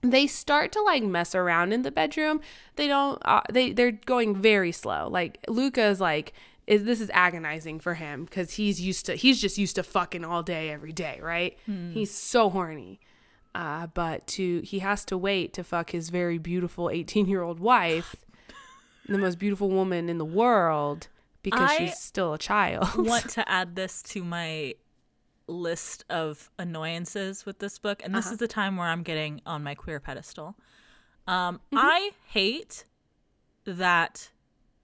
they start to like mess around in the bedroom. They don't. Uh, they they're going very slow. Like Luca's like is this is agonizing for him because he's used to he's just used to fucking all day every day, right? He's so horny. Uh, but to he has to wait to fuck his very beautiful 18 year old wife, the most beautiful woman in the world, because I she's still a child. I want to add this to my list of annoyances with this book, and this Uh-huh. is the time where I'm getting on my queer pedestal. Um, Mm-hmm. I hate that.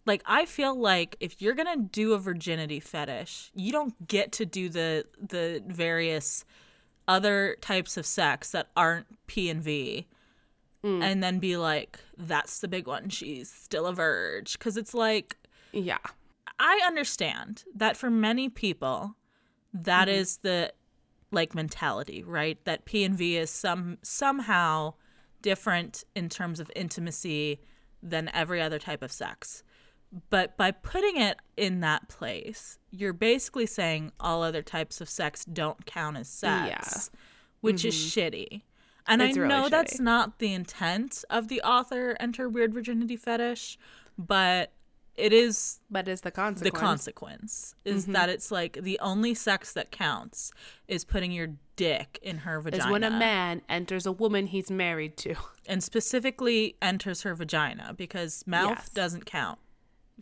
Like, I feel like if you're gonna do a virginity fetish, you don't get to do the the various other types of sex that aren't P and V, Mm. and then be like, "That's the big one. She's still a virgin," because it's like yeah, I understand that for many people, that mm-hmm. is the like mentality, right? That P and V is some somehow different in terms of intimacy than every other type of sex. But by putting it in that place, you're basically saying all other types of sex don't count as sex, which is mm-hmm. shitty. And It's I really know that's not the intent of the author enter weird virginity fetish, but it is but is the consequence. the consequence. is Mm-hmm. that it's like the only sex that counts is putting your dick in her vagina is when a man enters a woman he's married to. and specifically enters her vagina because mouth Yes. doesn't count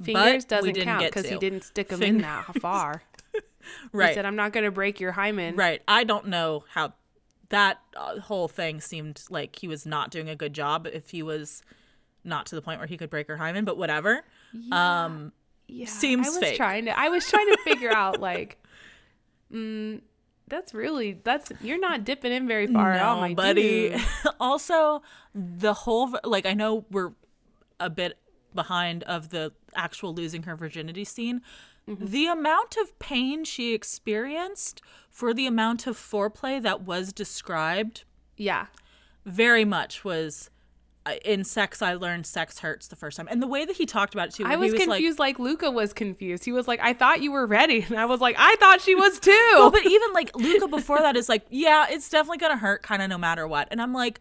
Fingers But doesn't count because he didn't stick them Fingers. in that far. Right. He said, "I'm not going to break your hymen." right i don't know how that uh, whole thing seemed like he was not doing a good job if he was not to the point where he could break her hymen but whatever um Yeah, Seems I was fake. trying to. I was trying to figure out like, mm, that's really that's you're not dipping in very far at all, my buddy. dude. also, the whole like I know we're a bit behind of the actual losing her virginity scene. Mm-hmm. The amount of pain she experienced for the amount of foreplay that was described Yeah, very much was in sex I learned sex hurts the first time. And the way that he talked about it too. I he was, confused like, Luca was confused. He was like, I thought you were ready. And I was like, I thought she was too. Well, but even like Luca before that is like, yeah, it's definitely gonna hurt, kind of no matter what. And I'm like,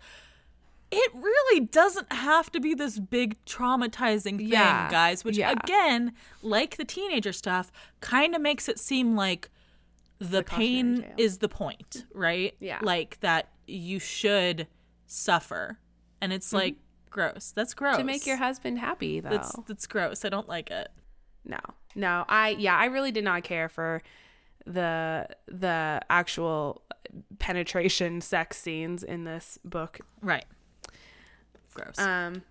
it really doesn't have to be this big traumatizing thing, Yeah. guys. Which Yeah. again, like the teenager stuff, kind of makes it seem like the, cautionary pain is the point, right? Yeah. like that you should suffer, and it's like gross. That's gross Mm-hmm. to make your husband happy though. That's that's gross. I don't like it. no. No. I yeah, I really did not care for the the actual penetration sex scenes in this book. Right. Gross. Um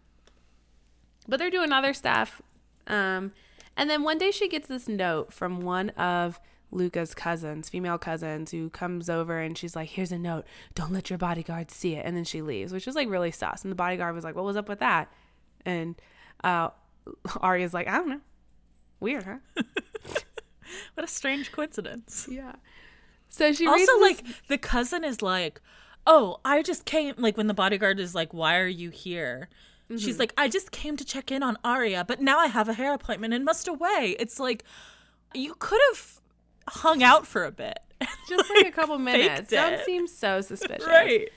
but they're doing other stuff. Um and then one day she gets this note from one of Luca's cousins, female cousins, who comes over and she's like, Here's a note. Don't let your bodyguard see it. And then she leaves, which was like really sus. And the bodyguard was like, What was up with that? And uh Aria's like, I don't know. Weird, huh? what a strange coincidence. Yeah. So she also this- like the cousin is like oh i just came like when the bodyguard is like why are you here Mm-hmm. she's like i just came to check in on Aria, but now i have a hair appointment and must away it's like you could have hung out for a bit just like a couple minutes. Don't it. seem so suspicious. right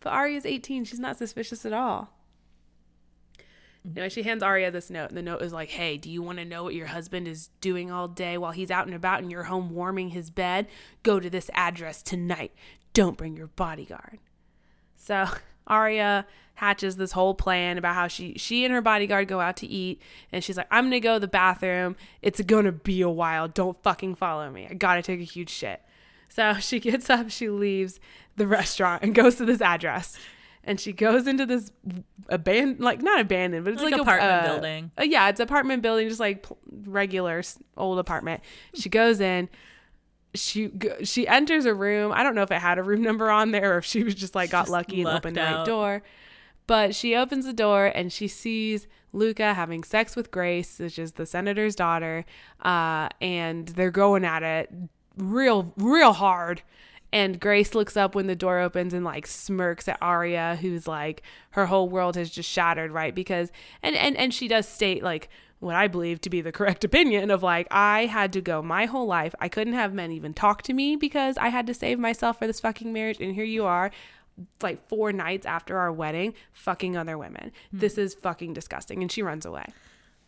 But Aria's 18. She's not suspicious at all. No, she hands Aria this note, and the note is like, "Hey, do you want to know what your husband is doing all day while he's out and about in your home warming his bed? Go to this address tonight. Don't bring your bodyguard." So Aria hatches this whole plan about how she she and her bodyguard go out to eat, and she's like, "I'm gonna go to the bathroom. It's gonna be a while. Don't fucking follow me. I gotta take a huge shit." So she gets up, she leaves the restaurant and goes to this address. And she goes into this abandoned, like not abandoned, but it's Like like, a- apartment uh, building. uh, yeah, it's apartment building, just like pl- regular old apartment. She goes in. She she enters a room. I don't know if it had a room number on there or if she was just like got Just lucky and opened the right door. But she opens the door and she sees Luca having sex with Grace, which is the senator's daughter, uh, and they're going at it real, real hard. And Grace looks up when the door opens and like smirks at Aria, who's like her whole world has just shattered, right? Because and and and she does state like what I believe to be the correct opinion of like I had to go my whole life. I couldn't have men even talk to me because I had to save myself for this fucking marriage. And here you are, like four nights after our wedding, fucking other women. Hmm. This is fucking disgusting. And she runs away.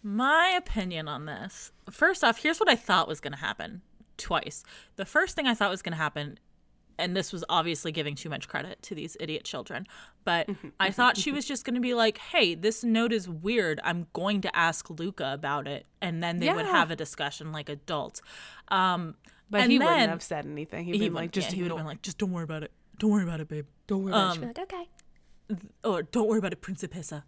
My opinion on this. First off, here's what I thought was going to happen twice. The first thing I thought was going to happen, and this was obviously giving too much credit to these idiot children, but I thought she was just going to be like, hey, this note is weird. I'm going to ask Luca about it. And then they would have a discussion like adults. Um, But he then, wouldn't have said anything. He'd he be would like, just yeah, he would have been like, just don't worry about it. Don't worry about it, babe. don't worry about it. She'd um, be like, okay. Or don't worry about it, Principessa.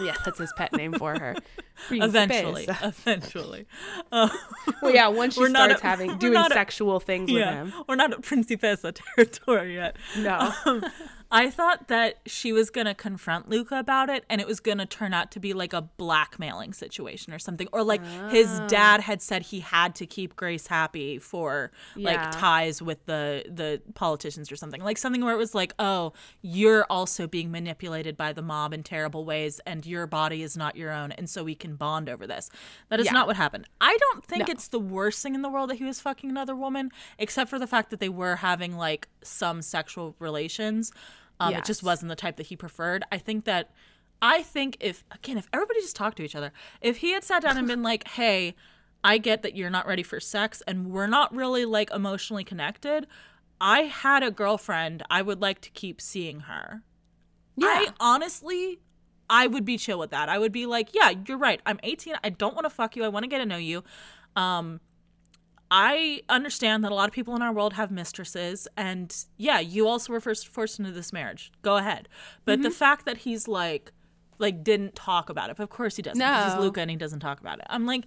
Yeah, that's his pet name for her. Eventually, eventually. Uh, Well, yeah, once she starts having doing sexual things with yeah, him. we're not at Principessa territory yet. No. Um, I thought that she was going to confront Luca about it and it was going to turn out to be like a blackmailing situation or something. Or like his Ah. dad had said he had to keep Grace happy for like Yeah. ties with the the politicians or something. Like something where it was like, "Oh, you're also being manipulated by the mob in terrible ways and your body is not your own and so we can bond over this." That is Yeah. not what happened. I don't think No. it's the worst thing in the world that he was fucking another woman except for the fact that they were having like some sexual relations. Um, It just wasn't the type that he preferred. I think that, I think if, again, if everybody just talked to each other, if he had sat down and been like, hey, I get that you're not ready for sex and we're not really like emotionally connected. I had a girlfriend. I would like to keep seeing her. I honestly, I would be chill with that. I would be like, yeah, you're right. I'm 18. I don't want to fuck you. I want to get to know you. Um, I understand that a lot of people in our world have mistresses, and yeah, you also were first forced into this marriage. Go ahead, but Mm-hmm. the fact that he's like, like didn't talk about it. But of course he doesn't. because No. he's Luca and he doesn't talk about it. I'm like,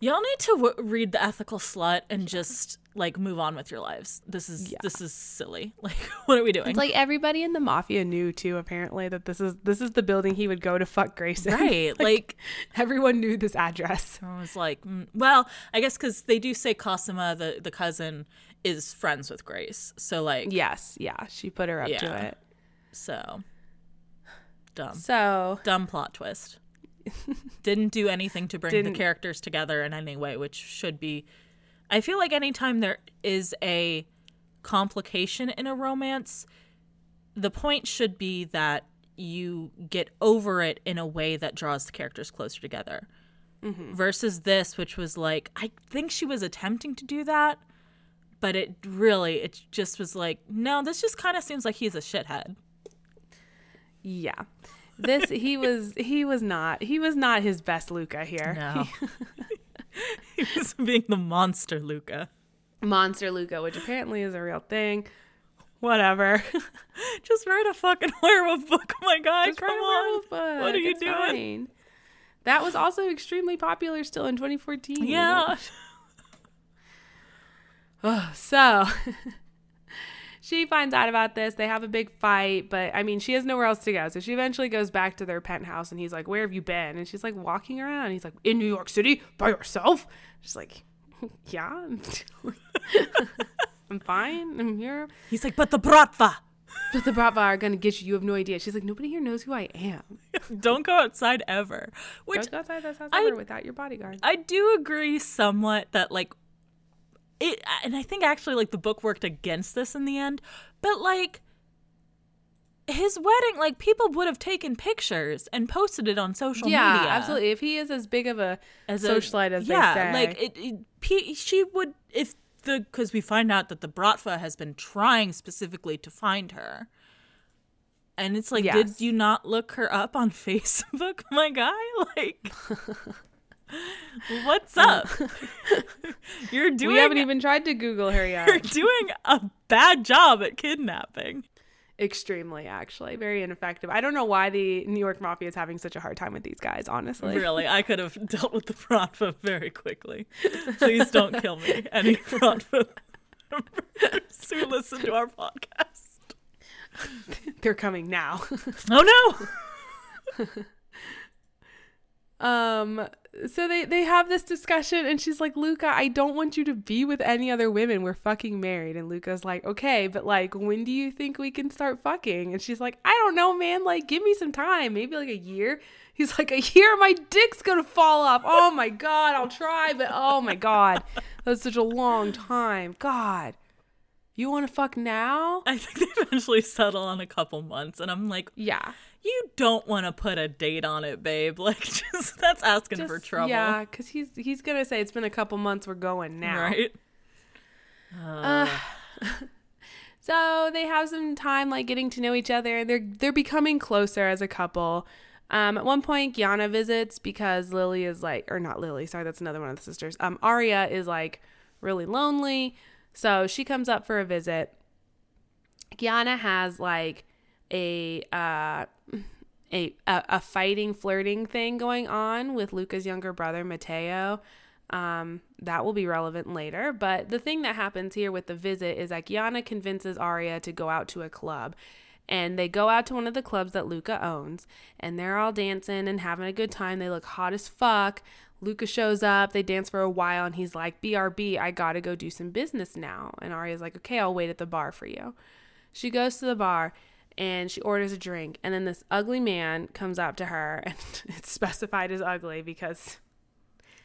y'all need to w- read the ethical slut and just like move on with your lives. This is this is silly. Like, what are we doing? It's like everybody in the mafia knew too, apparently, that this is this is the building he would go to fuck Grace right, like Everyone knew this address. I was like, mm, well, I guess because they do say Cosima, the the cousin, is friends with Grace. So like, Yes, yeah. She put her up to it. So dumb. So Dumb plot twist. Didn't do anything to bring Didn't- the characters together in any way, which should be I feel like anytime there is a complication in a romance, the point should be that you get over it in a way that draws the characters closer together. Mm-hmm. Versus this, which was like, I think she was attempting to do that, but it really, it just was like, no, this just kind of seems like he's a shithead. yeah. This he was he was not he was not his best Luca here. No. he was being the monster Luca. Monster Luca, which apparently is a real thing. Whatever. Just write a fucking werewolf book, oh my guy. Just Come on. What are you It's doing? fine. That was also extremely popular still in 2014. Yeah. oh, So she finds out about this. They have a big fight, but I mean, she has nowhere else to go. So she eventually goes back to their penthouse and he's like, Where have you been? And she's like, Walking around. He's like, In New York City by yourself? She's like, Yeah. I'm- I'm fine. I'm here. He's like, but the bratva. But the Bratva are going to get you. You have no idea. She's like, Nobody here knows who I am. Don't go outside ever. Which Don't go outside this house I- ever without your bodyguard. I do agree somewhat that like it and I think actually like the book worked against this in the end, but like his wedding like people would have taken pictures and posted it on social yeah, media. absolutely. If he is as big of a As a- socialite as yeah, they say, like it, it she would if the because we find out that the Bratva has been trying specifically to find her. And it's like, Yes. did you not look her up on Facebook, my guy? Like, what's um, up? you're doing we haven't even tried to Google her yet. you're doing a bad job at kidnapping. Extremely, actually, very ineffective. I don't know why the New York Mafia is having such a hard time with these guys. Honestly, Really, I could have dealt with the Bratva very quickly. Please don't kill me, any members who listen to our podcast. they're coming now. Oh no! Um, so they they have this discussion, and she's like, "Luca, I don't want you to be with any other women. We're fucking married." And Luca's like, "Okay, but like, when do you think we can start fucking?" And she's like, "I don't know, man. Like, give me some time. Maybe like a year." He's like, "A year, my dick's gonna fall off." Oh my god, I'll try, but oh my god, that's such a long time. God, you want to fuck now? I think they eventually settle on a couple months, and I'm like, Yeah. You don't want to put a date on it, babe. Like, just that's asking for trouble, Yeah, because he's he's gonna say it's been a couple months. We're going now. right? So they have some time like getting to know each other and they're they're becoming closer as a couple. Um, at one point, Gianna visits because Lily is like, or not Lily, sorry, that's another one of the sisters. Um, Arya is like really lonely, so she comes up for a visit. Gianna has like a uh, a, a fighting, flirting thing going on with Luca's younger brother Matteo. Um, that will be relevant later. But the thing that happens here with the visit is that Gianna convinces Aria to go out to a club. And they go out to one of the clubs that Luca owns, and they're all dancing and having a good time. They look hot as fuck. Luca shows up, they dance for a while, and he's like, BRB, I gotta go do some business now. And Aria's like, okay, I'll wait at the bar for you. She goes to the bar and she orders a drink, and then this ugly man comes up to her, and it's specified as ugly because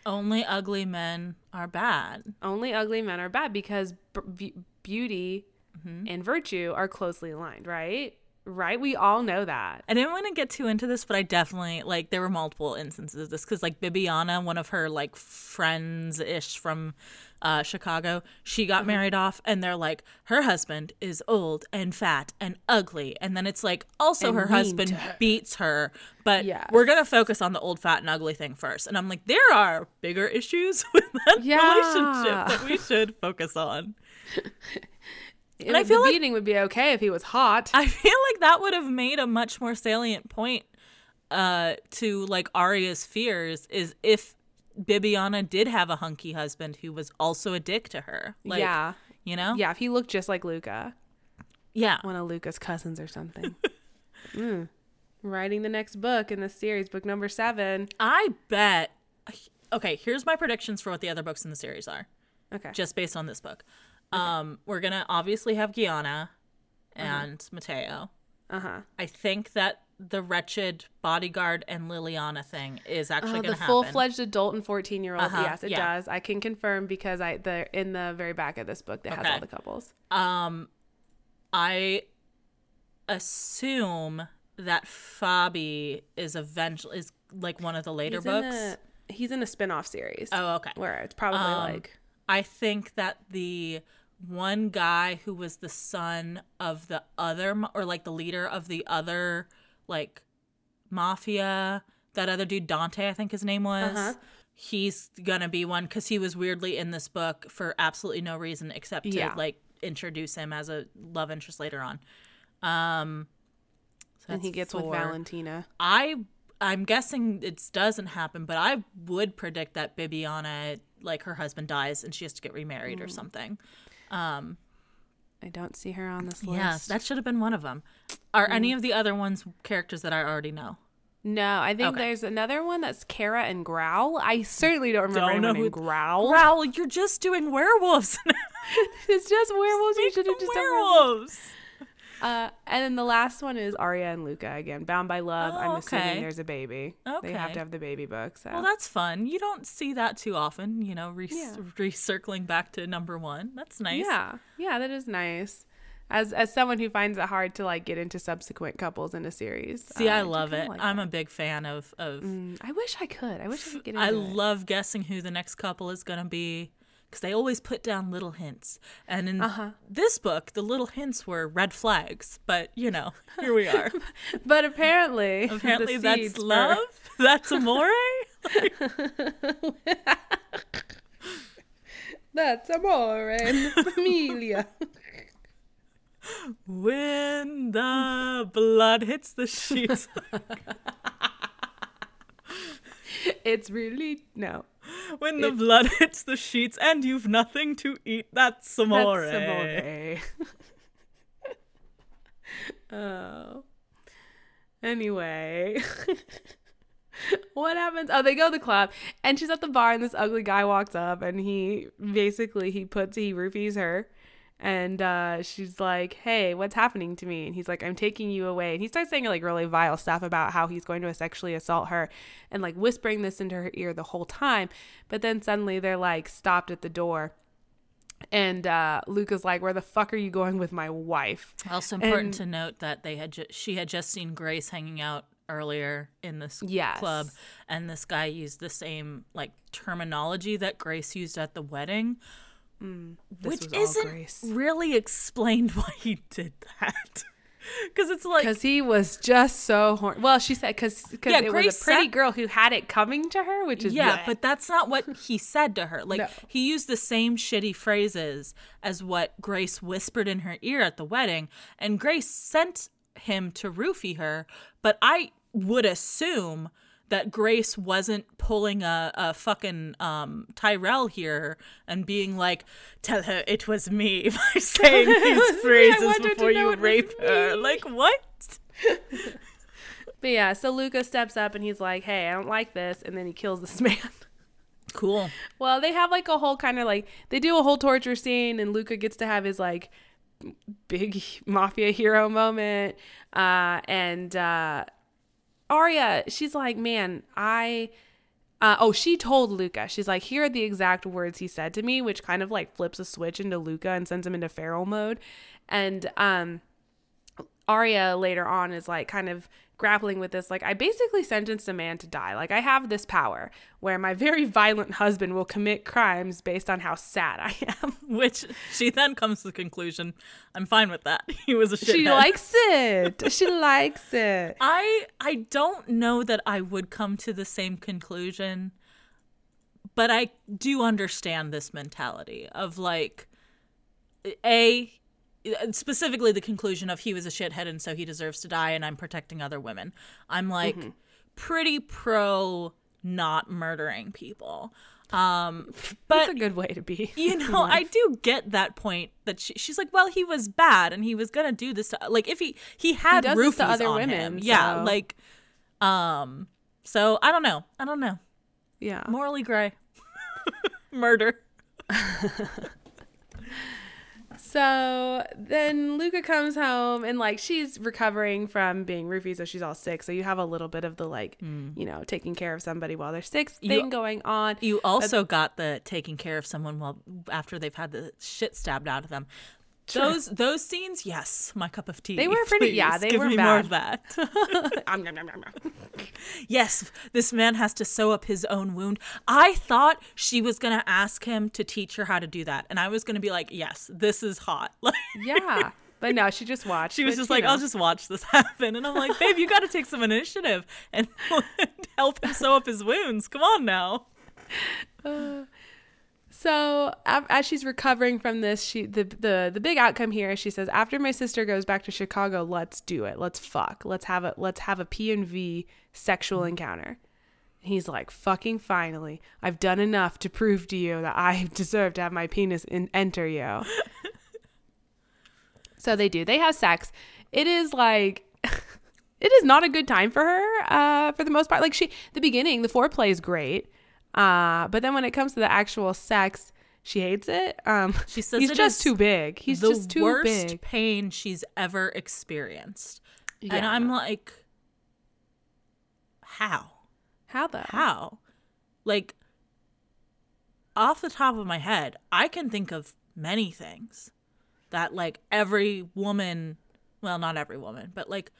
Only ugly men are bad. only ugly men are bad because b- beauty mm-hmm. and virtue are closely aligned, right? Right? We all know that. I didn't want to get too into this, but I definitely like there were multiple instances of this because like Bibiana, one of her like friends ish from uh, Chicago, she got married off, and they're like her husband is old and fat and ugly, and then it's like also And her husband her. beats her, but Yes. we're gonna focus on the old fat and ugly thing first, and I'm like there are bigger issues with that Yeah. relationship that we should focus on. And I feel the like- beating would be okay if he was hot. I feel like that would have made a much more salient point uh to like Aria's fears is if Bibiana did have a hunky husband who was also a dick to her. Like, yeah. You know? Yeah, if he looked just like Luca, Yeah. one of Luca's cousins or something. mm. Writing the next book in the series, book number seven. I bet Okay, here's my predictions for what the other books in the series are, Okay. just based on this book. Um, we're gonna obviously have Gianna and Matteo. Uh-huh. I think that the wretched bodyguard and Liliana thing is actually Uh, going the to happen. full-fledged adult and 14-year-old. Uh-huh, Yes, it yeah. does. I can confirm because I the in the very back of this book that has all the couples. Um, I assume that Fabi is eventually is like one of the later He's books. in a he's in a spin-off series. oh, okay. Where it's probably Um, like I think that the one guy who was the son of the other, or like the leader of the other, like mafia, that other dude, Dante, I think his name was. Uh-huh. He's gonna be one because he was weirdly in this book for absolutely no reason except to Yeah. like introduce him as a love interest later on. Um, so and he gets with. Valentina. I I'm guessing it doesn't happen, but I would predict that Bibiana, like her husband dies and she has to get remarried Mm. or something. Um, I don't see her on this list. Yes, that should have been one of them. Are Mm. any of the other ones characters that I already know? No, I think Okay. there's another one that's Cara and Growl. I certainly don't remember Don't know who- Growl. Growl, you're just doing werewolves. it's just werewolves. You should have just done werewolves. Uh, and then the last one is Aria and Luca again, Bound by Love. I'm Oh, assuming okay. there's a baby. Okay. They have to have the baby book. So Well, that's fun. You don't see that too often, you know, re- Yeah. recircling back to number one. That's nice. yeah, yeah, that is nice. As as someone who finds it hard to like get into subsequent couples in a series. See, uh, I love it. like I'm that. a big fan of of Mm, I wish I could. I wish I could get into I it. love guessing who the next couple is going to be because they always put down little hints. And in Uh-huh. this book, the little hints were red flags. But, you know, here we are. But apparently, Apparently, that's love. That's amore. That's amore familia. when the blood hits the sheets. it's really no. When the blood hits the sheets and you've nothing to eat, that's amore. That's amore. oh. Anyway. what happens? Oh, they go to the club and she's at the bar and this ugly guy walks up and he basically he puts he roofies her and uh, she's like, "Hey, what's happening to me?" And he's like, "I'm taking you away." And he starts saying like really vile stuff about how he's going to sexually assault her, and like whispering this into her ear the whole time. But then suddenly they're like stopped at the door, and uh, Luca's like, "Where the fuck are you going with my wife?" Also important And- to note that they had ju- she had just seen Grace hanging out earlier in this Yes. club, and this guy used the same like terminology that Grace used at the wedding, Mm, which isn't really explained why he did that. Because it's like Because he was just so horny. Well, she said because because Yeah, it Grace was a pretty said- girl who had it coming to her, which is yeah, bleh. but that's not what he said to her. Like No. he used the same shitty phrases as what Grace whispered in her ear at the wedding, and Grace sent him to roofie her. But I would assume that Grace wasn't pulling a, a fucking um, Tyrell here and being like, "Tell her it was me" by saying these phrases want her to before you rape her. Like what? but yeah. So Luca steps up and he's like, "Hey, I don't like this," and then he kills this man. Cool. Well, they have like a whole kind of like they do a whole torture scene, and Luca gets to have his like big mafia hero moment. Uh, and uh, Aria, she's like, man, I. Uh, oh, she told Luca. She's like, here are the exact words he said to me, which kind of like flips a switch into Luca and sends him into feral mode. And um, Aria later on is like kind of grappling with this. Like, I basically sentenced a man to die. Like, I have this power where my very violent husband will commit crimes based on how sad I am. Which she then comes to the conclusion, I'm fine with that. He was a shithead. she likes it. She likes it. I I don't know that I would come to the same conclusion, but I do understand this mentality of like a specifically the conclusion of he was a shithead and so he deserves to die and I'm protecting other women. I'm like pretty pro not murdering people. Um but That's a good way to be. you know, I do get that point that she, she's like, well, he was bad and he was gonna do this. To, like, if he he had to roofies other on women, him, yeah, like, um, so I don't know, I don't know, Yeah. morally gray, murder. So then Luca comes home and like she's recovering from being roofied, so she's all sick. So you have a little bit of the like, mm. you know, taking care of somebody while they're sick thing You- going on. You also got the taking care of someone while after they've had the shit stabbed out of them. Those those scenes, yes, my cup of tea. They were pretty- yeah, they Give were me more of that. Um, nom, nom, nom, nom. yes, this man has to sew up his own wound. I thought she was gonna ask him to teach her how to do that, and I was gonna be like, "Yes, this is hot." Yeah, but no, she just watched. she was but, just like, know. "I'll just watch this happen," and I'm like, "Babe, you got to take some initiative and help him sew up his wounds. Come on now." So as she's recovering from this, she the the the big outcome here is she says, after my sister goes back to Chicago, let's do it. Let's fuck. Let's have a let's have a P and V sexual encounter. And he's like, fucking finally, I've done enough to prove to you that I deserve to have my penis in- enter you. so they do. They have sex. It is like. It is not a good time for her, uh, for the most part. Like she, the beginning, the foreplay is great, uh, but then when it comes to the actual sex, she hates it. Um, She says he's just too big. He's the just too worst big. pain she's ever experienced. And I'm like, how? How though? How? Like, off the top of my head, I can think of many things that, like, every woman, well, not every woman, but like,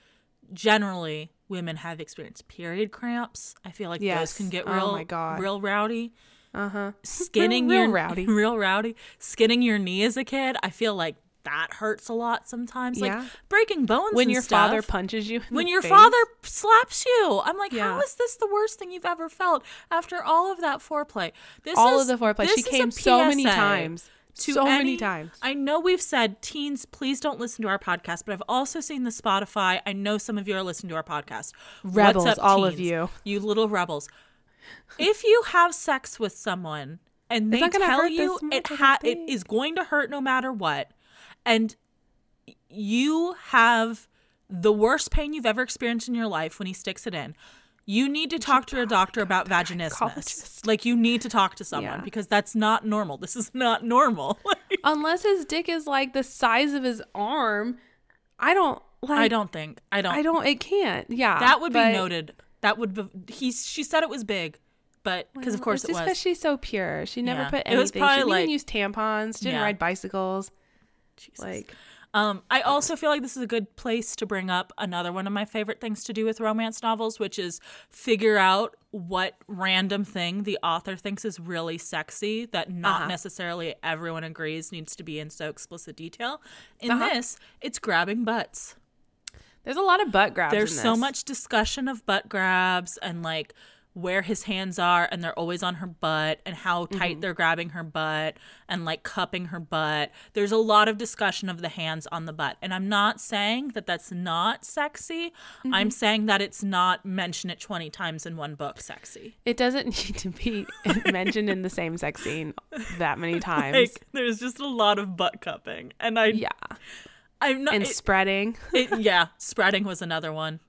generally, women have experienced period cramps. I feel like Yes. those can get Oh real, my God. real rowdy. Uh huh. Skinning real your rowdy. real rowdy. Skinning your knee as a kid, I feel like that hurts a lot sometimes. Yeah. Like breaking bones When your stuff father punches you. when your face. father slaps you. I'm like, how Yeah. is this the worst thing you've ever felt after all of that foreplay? This all is, of the foreplay. She came so many times. To so many times. I know we've said teens, please don't listen to our podcast, but I've also seen the Spotify. I know some of you are listening to our podcast. Rebels, What's up, all of you. You little rebels. If you have sex with someone and they tell you it ha- it is going to hurt no matter what, and you have the worst pain you've ever experienced in your life when he sticks it in. You need to talk to a doctor about vaginismus. Like you need to talk to someone Yeah. because that's not normal. This is not normal. Unless his dick is like the size of his arm, I don't like. I don't think. I don't. I don't. It can't. Yeah. that would be noted. That would be. He's. She said it was big, but because of course it's it just because she's so pure. She never Yeah. put It anything. was she didn't like- even use tampons. She didn't Yeah. ride bicycles. Jesus. Like Um, I also feel like this is a good place to bring up another one of my favorite things to do with romance novels, which is figure out what random thing the author thinks is really sexy that not Uh-huh. necessarily everyone agrees needs to be in so explicit detail. In Uh-huh. this, it's grabbing butts. there's a lot of butt grabs. There's so much discussion of butt grabs and like where his hands are and they're always on her butt and how tight Mm-hmm. they're grabbing her butt and like cupping her butt. There's a lot of discussion of the hands on the butt. And I'm not saying that that's not sexy. Mm-hmm. I'm saying that it's not mention it 20 times in one book sexy. It doesn't need to be mentioned in the same sex scene that many times. Like there's just a lot of butt cupping and I yeah, I'm not and it- spreading. It, yeah, spreading was another one.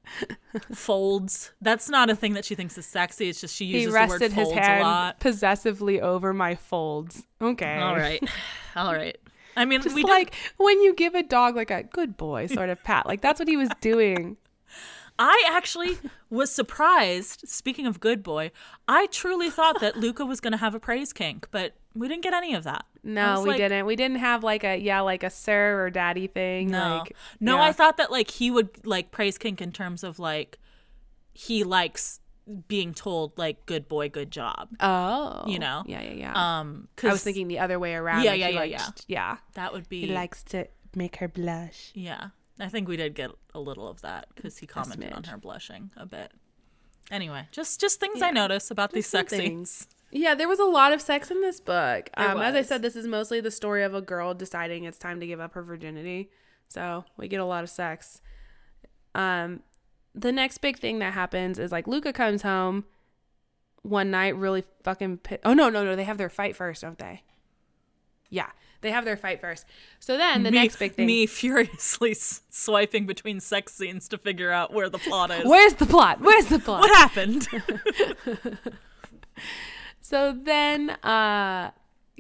Folds. That's not a thing that she thinks is sexy. It's just she He uses the word rested his folds a lot. possessively over my folds. Okay, All right, all right. I mean, Just we like when you give a dog like a good boy sort of pat. Like that's what he was doing. I actually was surprised. Speaking of good boy, I truly thought that Luca was going to have a praise kink, but we didn't get any of that. No, we like, didn't. We didn't have like a yeah, like a sir or daddy thing. No, Like, no. yeah. I thought that like he would like praise kink in terms of like he likes being told like good boy, good job. Oh, You know? Yeah, yeah, yeah. Um, cause, I was thinking the other way around. Yeah, like yeah, yeah, liked- yeah. that would be He likes to make her blush. Yeah, I think we did get a little of that because he commented on her blushing a bit. Anyway, just just things I notice about these some sex scenes. Yeah, there was a lot of sex in this book. Um, as I said, this is mostly the story of a girl deciding it's time to give up her virginity. So we get a lot of sex. Um, the next big thing that happens is like Luca comes home one night, really fucking. Pi- oh no, no, no! They have their fight first, don't they? Yeah, they have their fight first. So then the me, next big thing. me furiously s- swiping between sex scenes to figure out where the plot is. Where's the plot? Where's the plot? what happened? So then uh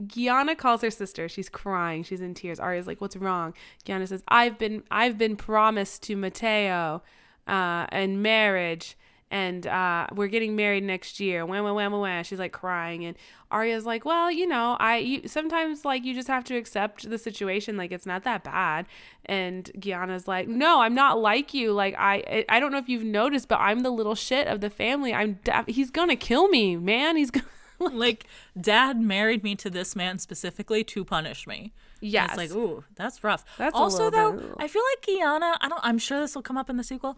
Gianna calls her sister. She's crying. She's in tears. Aria's like, "What's wrong?" Gianna says, "I've been I've been promised to Matteo, uh, and marriage." And uh, we're getting married next year. Wham, wham, wham, wham. She's like crying, and Aria's like, well, you know, I you, sometimes like you just have to accept the situation. Like it's not that bad. And Gianna's like, no, I'm not like you. Like I, I don't know if you've noticed, but I'm the little shit of the family. I'm he's gonna kill me, man. He's gonna. like dad married me to this man specifically to punish me. Yeah, it's like ooh, that's rough. That's also though. I feel like Gianna. I don't. I'm sure this will come up in the sequel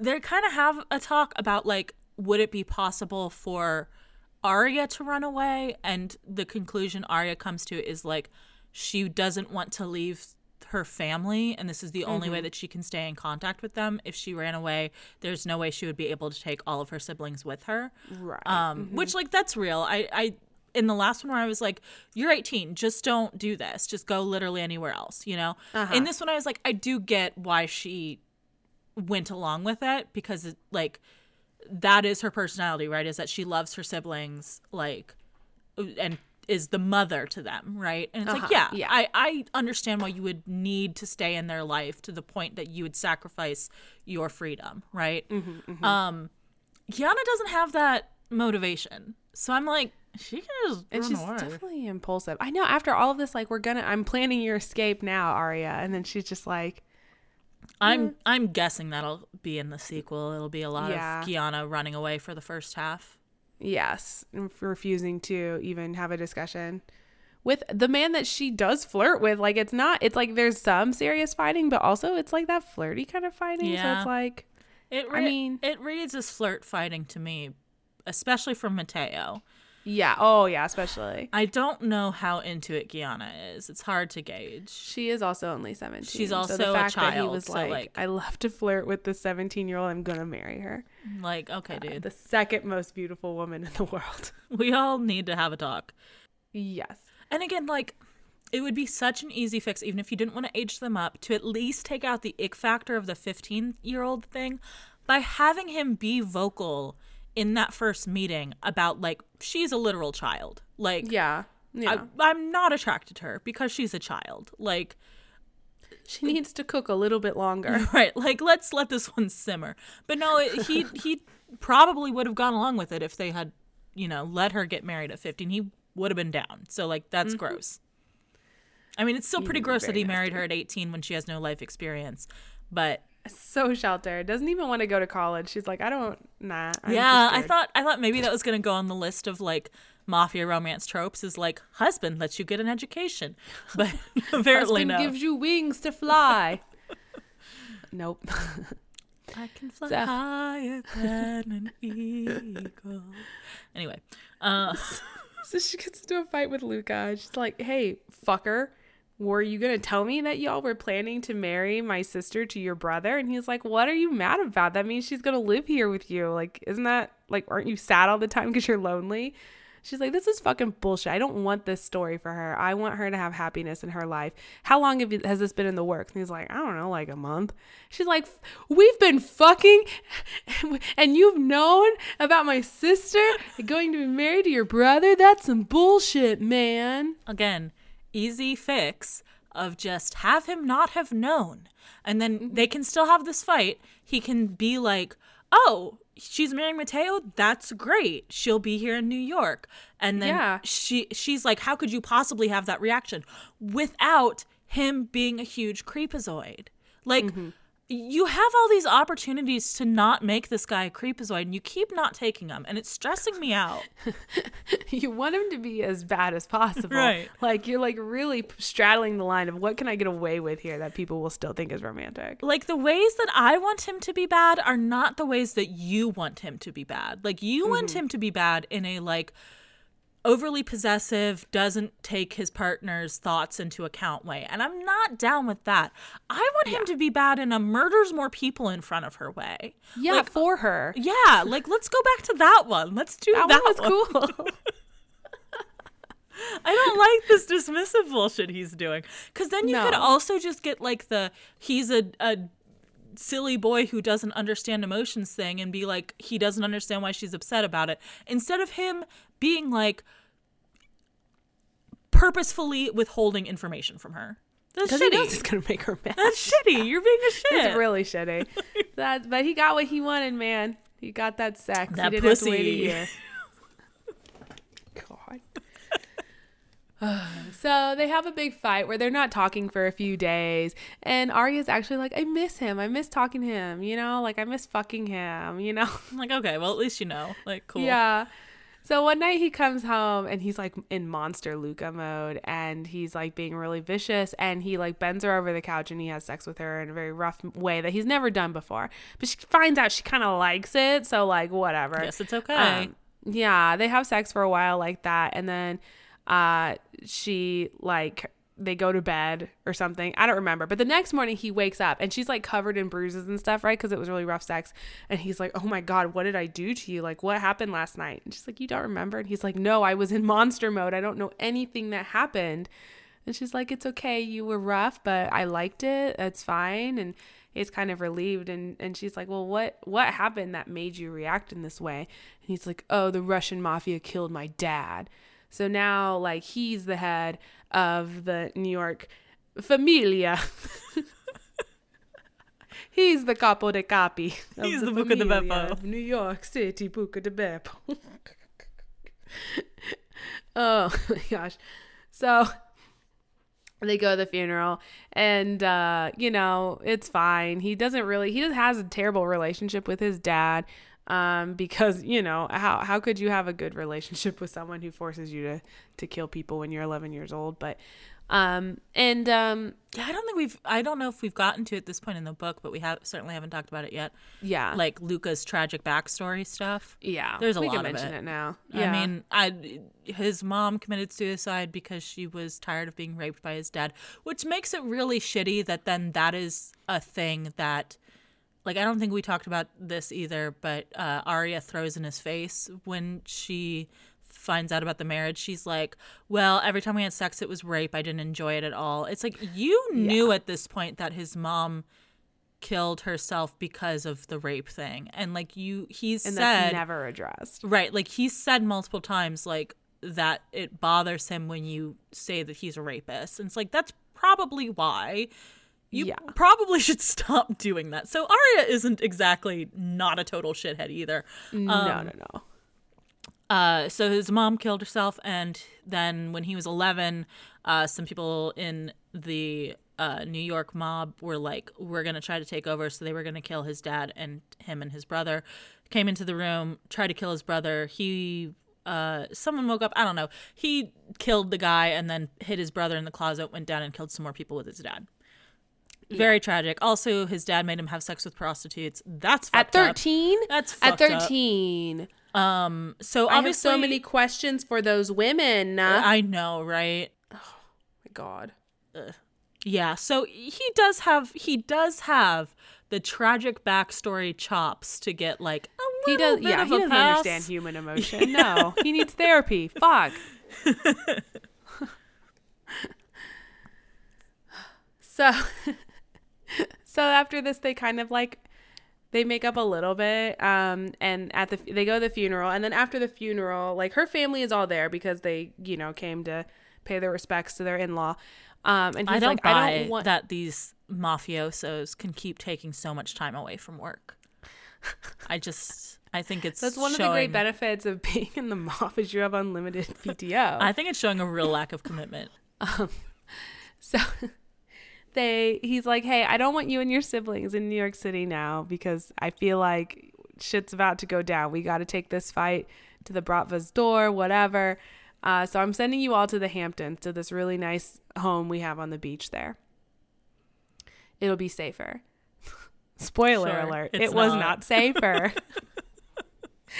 they kind of have a talk about like would it be possible for Aria to run away and the conclusion Aria comes to is like she doesn't want to leave her family and this is the only mm-hmm. way that she can stay in contact with them if she ran away there's no way she would be able to take all of her siblings with her right um mm-hmm. which like that's real i i in the last one where I was like, "You're 18, just don't do this. Just go literally anywhere else," you know. Uh-huh. In this one, I was like, I do get why she went along with it because it, like that is her personality, right? Is that she loves her siblings like and is the mother to them, right? And it's uh-huh. like, yeah, yeah, I, I understand why you would need to stay in their life to the point that you would sacrifice your freedom, right? Mm-hmm, mm-hmm. Um, Gianna doesn't have that motivation, so I'm like, she can just. And she's away. definitely impulsive. I know. After all of this, like, we're gonna, I'm planning your escape now, Aria, and then she's just like, I'm mm. I'm guessing that'll be in the sequel. It'll be a lot yeah. of Gianna running away for the first half. Yes, refusing to even have a discussion with the man that she does flirt with. Like it's not. It's like there's some serious fighting, but also it's like that flirty kind of fighting. Yeah. So it's like. It. Re- I mean, it reads as flirt fighting to me, especially from Matteo. Yeah. Oh, yeah. Especially. I don't know how into it Gianna is. It's hard to gauge. She is also only seventeen. She's also so the fact a child. That he was so like, like, I love to flirt with the seventeen-year-old. I'm gonna marry her. Like, okay, uh, dude. the second most beautiful woman in the world. We all need to have a talk. Yes. And again, like, it would be such an easy fix, even if you didn't want to age them up, to at least take out the ick factor of the 15 year old thing by having him be vocal in that first meeting about like she's a literal child. Like yeah, yeah. I, I'm not attracted to her because she's a child. Like she needs to cook a little bit longer. Right. Like let's let this one simmer. But no, it, he he probably would have gone along with it if they had, you know, let her get married at 15. He would have been down. So like that's mm-hmm. gross. I mean, it's still pretty gross that he married her at 18 when she has no life experience. But so sheltered. Doesn't even want to go to college. She's like, I don't. Nah. I'm yeah, I thought I thought maybe that was gonna go on the list of like mafia romance tropes. Is like husband lets you get an education, but apparently husband no. gives you wings to fly. nope. I can fly so. higher than an eagle. Anyway, uh, so she gets into a fight with Luca. She's like, "Hey, fucker." Were you going to tell me that y'all were planning to marry my sister to your brother? And he's like, what are you mad about? That means she's going to live here with you. Like, isn't that like, aren't you sad all the time because you're lonely? She's like, this is fucking bullshit. I don't want this story for her. I want her to have happiness in her life. How long have you, has this been in the works? And he's like, I don't know, like a month. She's like, we've been fucking and you've known about my sister going to be married to your brother? That's some bullshit, man. Again, easy fix of just have him not have known. And then mm-hmm. they can still have this fight. He can be like, oh, she's marrying Matteo. That's great. She'll be here in New York. And then yeah. she she's like, how could you possibly have that reaction without him being a huge creepazoid? Like, mm-hmm you have all these opportunities to not make this guy a creepazoid and you keep not taking them and it's stressing me out. You want him to be as bad as possible. Right. Like you're like really straddling the line of what can i get away with here that people will still think is romantic? Like the ways that i want him to be bad are not the ways that you want him to be bad. Like you mm-hmm. want him to be bad in a like overly possessive, doesn't take his partner's thoughts into account way. And I'm not down with that. I want yeah. him to be bad in a murders more people in front of her way. Yeah, like, for her. Yeah, like let's go back to that one. Let's do that. That one was one. cool. I don't like this dismissive bullshit he's doing. Because then you no. could also just get like the he's a, a silly boy who doesn't understand emotions thing and be like he doesn't understand why she's upset about it instead of him being like purposefully withholding information from her. That's Because he knows it's gonna make her mad. That's shitty. You're being a shit. It's really shitty. that, but he got what he wanted, man. He got that sex. That he didn't have to wait a pussy. year. God. so they have a big fight where they're not talking for a few days, and Aria's actually like, "I miss him. I miss talking to him. You know, like I miss fucking him. You know." I'm like, okay, well, at least you know. Like, cool. Yeah. So one night he comes home and he's like in monster Luca mode and he's like being really vicious and he like bends her over the couch and he has sex with her in a very rough way that he's never done before. But she finds out she kind of likes it, so like whatever. Guess it's okay. Um, yeah, they have sex for a while like that and then uh she like they go to bed or something. I don't remember. But the next morning he wakes up and she's like covered in bruises and stuff, right? Because it was really rough sex. And he's like, Oh my God, what did I do to you? Like, what happened last night? And she's like, You don't remember? And he's like, No, I was in monster mode. I don't know anything that happened. And she's like, It's okay. You were rough, but I liked it. That's fine. And he's kind of relieved and, and she's like, Well, what what happened that made you react in this way? And he's like, Oh, the Russian mafia killed my dad. So now like he's the head of the New York familia. he's the capo de capi. of He's the Buca de Beppo. of New York City, Buca de Beppo. oh my gosh. So they go to the funeral and uh you know it's fine he doesn't really he just has a terrible relationship with his dad um because you know how how could you have a good relationship with someone who forces you to to kill people when you're 11 years old but um and um Yeah, I don't think we've. I don't know if we've gotten to it this point in the book, but we have certainly haven't talked about it yet. yeah Like Luca's tragic backstory stuff. yeah there's a we lot can of mention it. it, now I mean, I his mom committed suicide because she was tired of being raped by his dad, which makes it really shitty that then that is a thing that like I don't think we talked about this either, but uh Aria throws in his face when she finds out about the marriage. She's like, "Well, every time we had sex it was rape. I didn't enjoy it at all." It's like you knew at this point that his mom killed herself because of the rape thing. And like you he and said that's never addressed Right. Like he said multiple times, like that it bothers him when you say that he's a rapist. And it's like, that's probably why. You Yeah. probably should stop doing that. So Aria isn't exactly not a total shithead either. no Um, no no Uh, so his mom killed herself, and then when he was 11, uh, some people in the uh, New York mob were like, "We're gonna try to take over." So they were gonna kill his dad and him and his brother. Came into the room, tried to kill his brother. He, uh, someone woke up. I don't know. He killed the guy and then hit his brother in the closet. Went down and killed some more people with his dad. Very tragic. Also, his dad made him have sex with prostitutes. That's at up. 13 That's at fucked up. 13 Um. So i obviously, so many questions for those women oh I know, right? Oh my god Yeah, so he does have he does have the tragic backstory chops to get like a He little does. bit Yeah, of he a doesn't pass. understand human emotion. No, he needs therapy. Fuck. so, so after this, they kind of like they make up a little bit. Um, and at the they go to the funeral, and then after the funeral, like her family is all there because they, you know, came to pay their respects to their in law. Um, and he's I don't like, buy I don't want that these mafiosos can keep taking so much time away from work. I just I think it's That's one of the great benefits of being in the mob is you have unlimited PTO. I think it's showing a real lack of commitment. So they he's like, "Hey, I don't want you and your siblings in New York City now because I feel like shit's about to go down. We got to take this fight to the Bratva's door, whatever. Uh, so I'm sending you all to the Hamptons to this really nice home we have on the beach there. It'll be safer." Spoiler Sure, alert, it was not. not safer.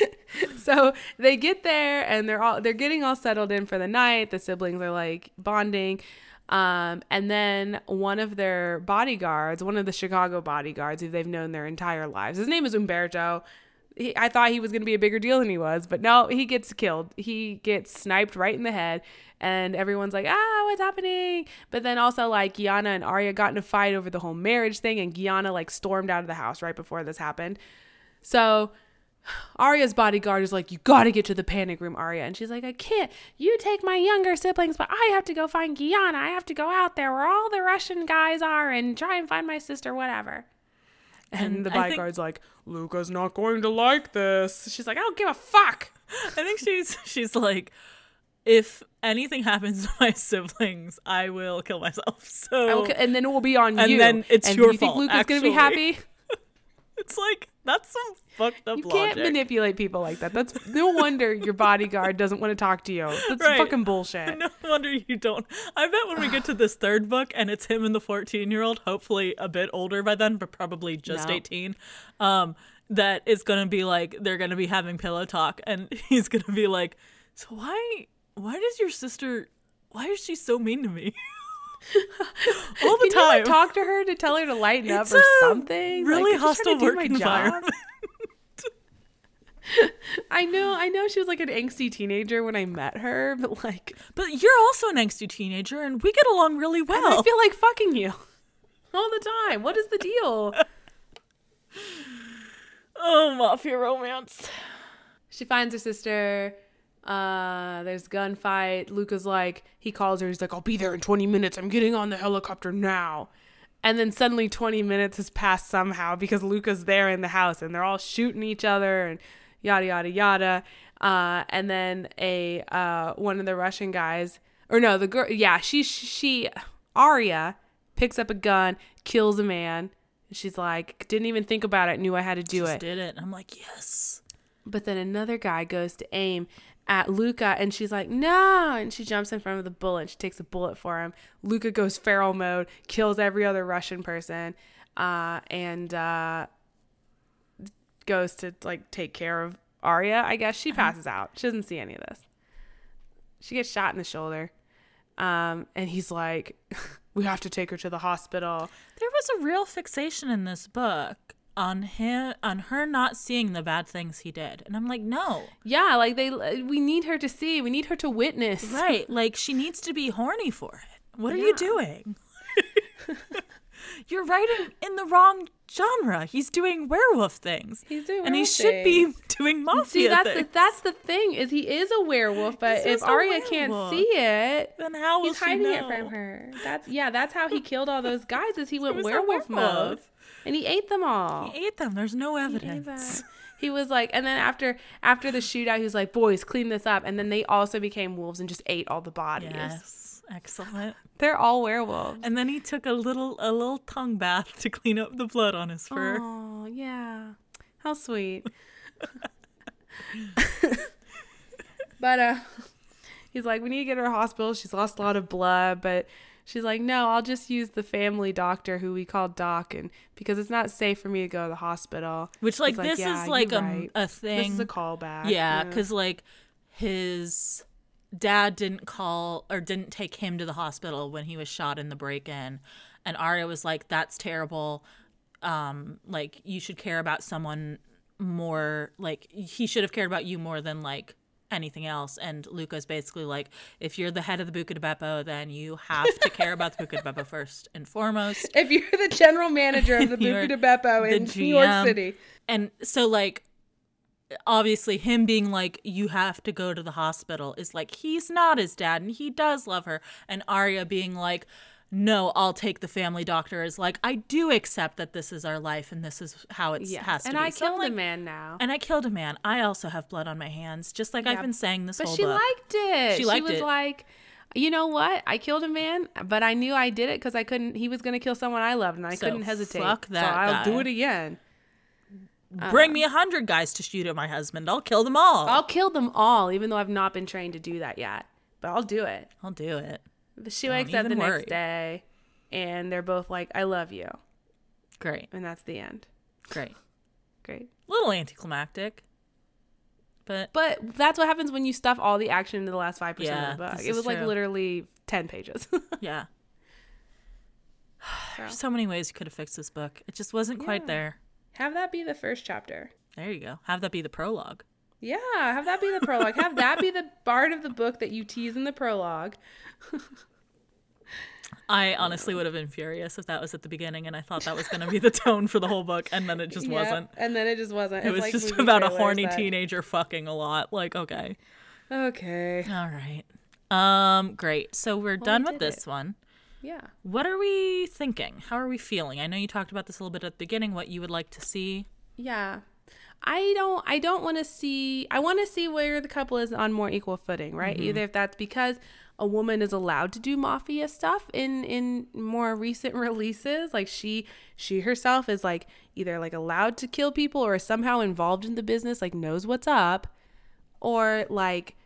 so they get there and they're all they're getting all settled in for the night. The siblings are like bonding. Um, and then one of their bodyguards, one of the Chicago bodyguards who they've known their entire lives, his name is Umberto. He, I thought he was going to be a bigger deal than he was, but no, he gets killed. He gets sniped right in the head, and everyone's like, ah, what's happening? But then also, like, Gianna and Aria got in a fight over the whole marriage thing, and Gianna, like, stormed out of the house right before this happened. So Aria's bodyguard is like, You gotta get to the panic room, Aria. And she's like, I can't. You take my younger siblings, but I have to go find Gianna. I have to go out there where all the Russian guys are and try and find my sister, whatever. And, And the I think- bodyguard's like, Luca's not going to like this. She's like, I don't give a fuck. I think she's she's like, if anything happens to my siblings, I will kill myself. So I will ki- and then it will be on And you. And then it's and your you think fault, Luca's gonna be happy? It's like that's some fucked up You can't manipulate people like that. That's no wonder your bodyguard doesn't want to talk to you. That's Right. fucking bullshit. No wonder you don't. I bet when we get to this third book and it's him and the 14 year old, hopefully a bit older by then, but probably just No. 18, um, that it's going to be like they're going to be having pillow talk and he's going to be like, So why, why does your sister, why is she so mean to me? All the Can you like, time. talk to her to tell her to lighten up or something? really like, I'm just trying hostile to work environment. I know, I know she was like an angsty teenager when I met her, but like But you're also an angsty teenager and we get along really well. I feel like fucking you all the time. What is the deal? oh, mafia romance. she finds her sister. Uh, there's gunfight. Luca's like, he calls her. He's like, I'll be there in 20 minutes. I'm getting on the helicopter now. And then suddenly 20 minutes has passed somehow because Luca's there in the house and they're all shooting each other and yada, yada, yada. Uh, and then a, uh, one of the Russian guys, or no, the girl, yeah, she, she, Aria picks up a gun, kills a man. She's like, didn't even think about it, knew I had to do Just it. did it. I'm like, yes. But then another guy goes to aim at Luca and she's like, no. And she jumps in front of the bullet. She takes a bullet for him. Luca goes feral mode, kills every other Russian person, uh, and uh, goes to like take care of Aria. I guess she passes out. She doesn't see any of this. She gets shot in the shoulder. Um, and he's like, we have to take her to the hospital. There was a real fixation in this book on him on her not seeing the bad things he did. And I'm like, no. Yeah, like they, uh, we need her to see. We need her to witness. Right. Like she needs to be horny for it. What are Yeah. you doing? You're writing in the wrong genre. He's doing werewolf things. He's doing and he werewolf should be doing mafia See, that's the that's the thing is he is a werewolf, but He's if Aria can't see it, then how will he's hiding it from her. That's yeah, that's how he killed all those guys. Is he went a werewolf, mode werewolf. And he ate them all. He ate them. There's no evidence. them. He was like, and then after after the shootout, he was like, "Boys, clean this up." And then they also became wolves and just ate all the bodies. Yes. Excellent. They're all werewolves. And then he took a little a little tongue bath to clean up the blood on his fur. Oh yeah, how sweet. but uh, he's like, we need to get her to hospital. She's lost a lot of blood, but she's like, no, I'll just use the family doctor who we call Doc, and because it's not safe for me to go to the hospital. Which like like, this "Yeah, is like a, right. a thing. This is a callback. Yeah, because like his dad didn't call or didn't take him to the hospital when he was shot in the break-in, and Aria was like, "That's terrible. Um, like you should care about someone more. Like he should have cared about you more than like." Anything else. And Luca's basically like if you're the head of the Buca de Beppo then you have to care about the Buca de Beppo first and foremost. If you're the general manager of the Buca de Beppo in New York City, And so like obviously him being like you have to go to the hospital is like he's not his dad and he does love her. And Aria being like no, I'll take the family doctor is like I do accept that this is our life and this is how it yes, has to and be. I So killed like, a man now. And I killed a man. I also have blood on my hands, just like I've been saying this But whole she book. liked it. She liked it. She was it. like, you know what? I killed a man, but I knew I did it because I couldn't. He was going to kill someone I loved, and I So couldn't hesitate. fuck that so I'll do it again. Bring uh-huh. me a hundred guys to shoot at my husband. I'll kill them all. I'll kill them all, even though I've not been trained to do that yet. But I'll do it. I'll do it. But she Don't wakes up the worry. next day, and they're both like, "I love you," Great. and that's the end. Great. Great. little anticlimactic. But But that's what happens when you stuff all the action into the last five percent Yeah, of the book. It was like literally ten pages. yeah. So, There's so many ways you could have fixed this book. It just wasn't quite there. have that be the first chapter. There you go. Have that be the prologue. Yeah, have that be the prologue. have that be the part of the book that you tease in the prologue. I honestly would have been furious if that was at the beginning and I thought that was going to be the tone for the whole book and then it just Yeah, wasn't. And then it just wasn't. It It's was like just about a horny that- teenager fucking a lot. Like, okay. Okay. All right. Um great. So we're done with this it. one. Yeah. What are we thinking? How are we feeling? I know you talked about this a little bit at the beginning what you would like to see. Yeah. I don't I don't want to see I want to see where the couple is on more equal footing, right? Either if that's because a woman is allowed to do mafia stuff in in more recent releases, like she she herself is like either like allowed to kill people or somehow involved in the business, like knows what's up, or like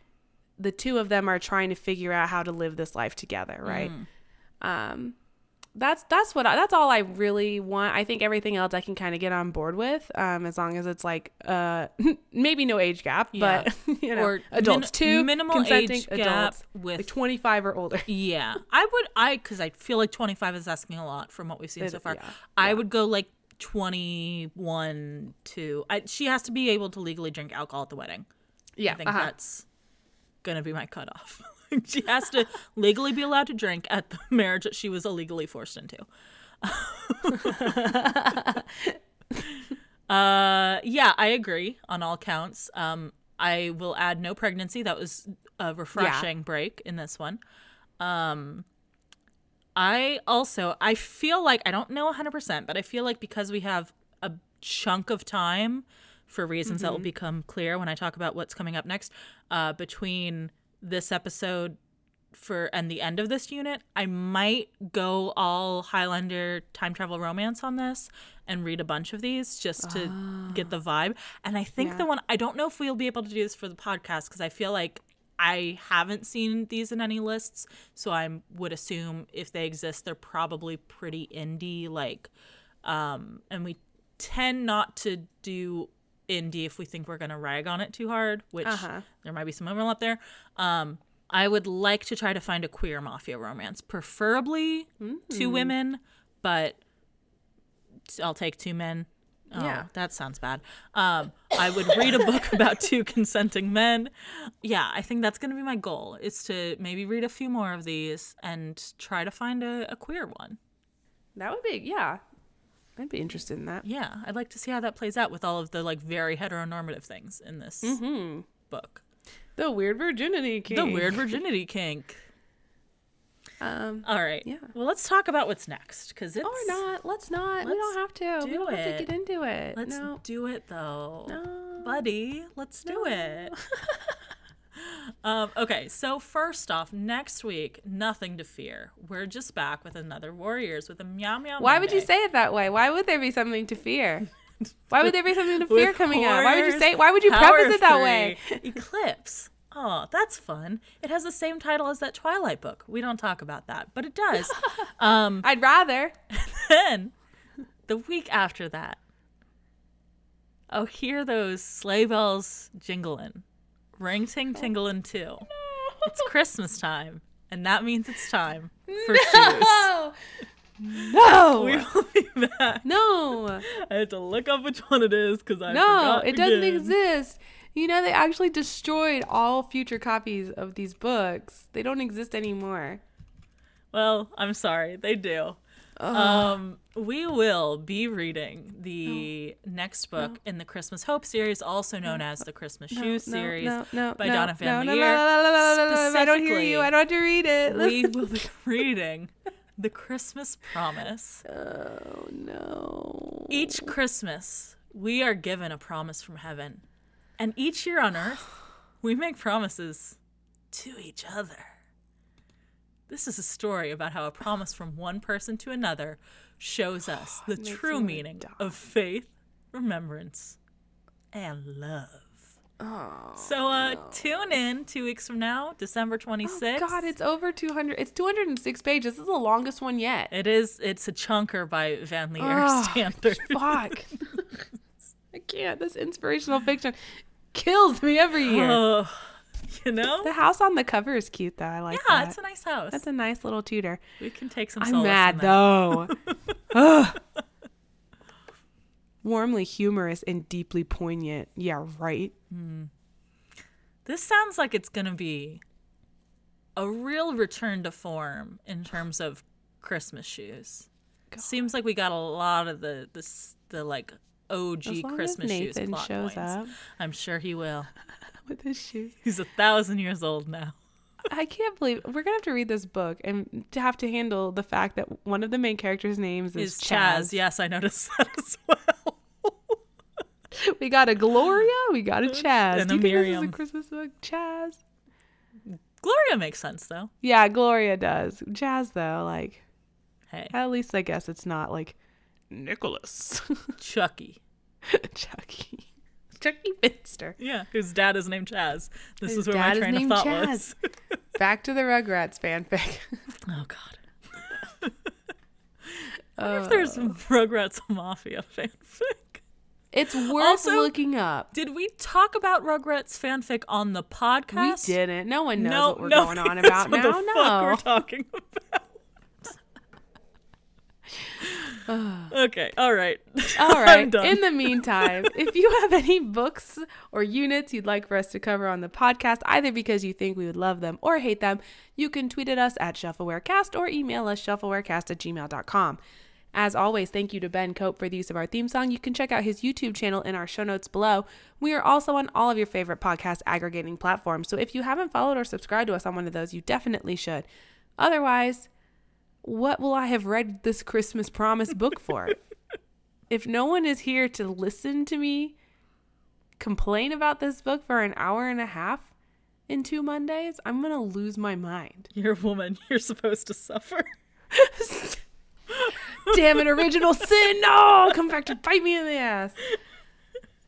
the two of them are trying to figure out how to live this life together, right? Um that's that's what I, that's all I really want. I think everything else I can kind of get on board with, um, as long as it's like uh, maybe no age gap, Yeah. but you know, Or adults min- too, minimal age gap adults, with- like twenty five or older. Yeah. I would I cuz I feel like 25 is asking a lot from what we've seen It- so far. yeah, I would go like 21 to I, she has to be able to legally drink alcohol at the wedding. Yeah, I think uh-huh. that's gonna be my cutoff. she has to legally be allowed to drink at the marriage that she was illegally forced into. uh, yeah, I agree on all counts. Um, I will add no pregnancy. That was a refreshing break in this one. Um, I also I feel like I don't know 100%, but I feel like because we have a chunk of time for reasons that will become clear when I talk about what's coming up next uh, between this episode for and the end of this unit, I might go all Highlander time travel romance on this and read a bunch of these just to get the vibe. And I think the one I don't know if we'll be able to do this for the podcast because I feel like I haven't seen these in any lists, so I would assume if they exist, they're probably pretty indie. Like, um, and we tend not to do indie if we think we're gonna rag on it too hard, which Uh-huh. there might be some overlap there. Um, I would like to try to find a queer mafia romance, preferably two women, but I'll take two men. Oh, Yeah. that sounds bad. Um, I would read a book about two consenting men. Yeah, I think that's going to be my goal is to maybe read a few more of these and try to find a, a queer one. that would be yeah. I'd be interested in that. Yeah, I'd like to see how that plays out with all of the like very heteronormative things in this book. The weird virginity kink. The weird virginity kink. Um, All right. Yeah. Well, let's talk about what's next because it's or not. Let's not. we Let's don't have to. we do don't have to get into it. Let's no. do it though. No. Buddy, let's do it. um, okay, so first off, next week, nothing to fear. We're just back with another Warriors with a meow meow. Why would you say it that way? Why would there be something to fear? Why would there be something to fear coming out? Why would you say? Why would you Power preface it that way? Eclipse. Oh, that's fun. It has the same title as that Twilight book. We don't talk about that, but it does. um, I'd rather. then the week after that, oh, hear those sleigh bells jingling, ring ting oh. tingling too. It's Christmas time, and that means it's time for shoes. Oh no! We will be back. no! I had to look up which one it is because I No! It doesn't again. exist. You know they actually destroyed all future copies of these books. They don't exist anymore. Well, I'm sorry, they do. Um, we will be reading the next book in the Christmas Hope series, also known as the Christmas No, Shoe no, series no, no, by no, Donna no, Van no, Leer. no, no, no, no, no, no, no, I don't hear you. I don't have to read it. we will be reading the Christmas Promise. oh no! Each Christmas, we are given a promise from heaven. And each year on earth, we make promises to each other. This is a story about how a promise from one person to another shows us the true meaning die. of faith, remembrance, and love. Oh, So uh tune in two weeks from now, December 26th. God, it's over 200. It's 206 pages. This is the longest one yet. It is it's a chunker by VanLiere standard. Fuck. I can't. This inspirational fiction kills me every year. Oh, you know? the house on the cover is cute, though. I like it. Yeah, that. it's a nice house. That's a nice little Tudor. we can take some I'm mad though. Ugh. Warmly humorous and deeply poignant. Yeah, right. Hmm. This sounds like it's going to be a real return to form in terms of Christmas shoes. Seems like we got a lot of the this the like OG As long as Christmas shoes Nathan plot shows points. up I'm sure he will. With his shoes. He's a thousand years old now. I can't believe we're gonna have to read this book and to have to handle the fact that one of the main characters' names is, Is Chaz. Yes, I noticed that as well. We got a Gloria, we got a Chaz. And Do a you think this is a Christmas book? Chaz. Gloria makes sense though. Yeah, Gloria does. Chaz though, like Hey, at least I guess it's not like Nicholas. Chucky. Chucky. Chucky Finster. Yeah, whose dad is named Chaz. This His is where my train of thought Chaz. was. Back to the Rugrats fanfic. Oh God. I wonder if there's some oh. Rugrats Mafia fanfic. It's worth Also- looking up. Did we talk about Rugrats fanfic on the podcast? We didn't. No one knows no, what we're no, going on about what now. The no. fuck we're talking about. okay, All right. All right. In the meantime, if you have any books or units you'd like for us to cover on the podcast, either because you think we would love them or hate them, you can tweet at us at shelfawarecast or email us shelfawarecast at gmail.com. As always, thank you to Ben Cope for the use of our theme song. You can check out his YouTube channel in our show notes below. We are also on all of your favorite podcast aggregating platforms. So if you haven't followed or subscribed to us on one of those, you definitely should. Otherwise, what will I have read this Christmas promise book for? if no one is here to listen to me complain about this book for an hour and a half in two Mondays, I'm going to lose my mind. You're a woman. You're supposed to suffer. Damn it, original sin. No, come back to bite me in the ass.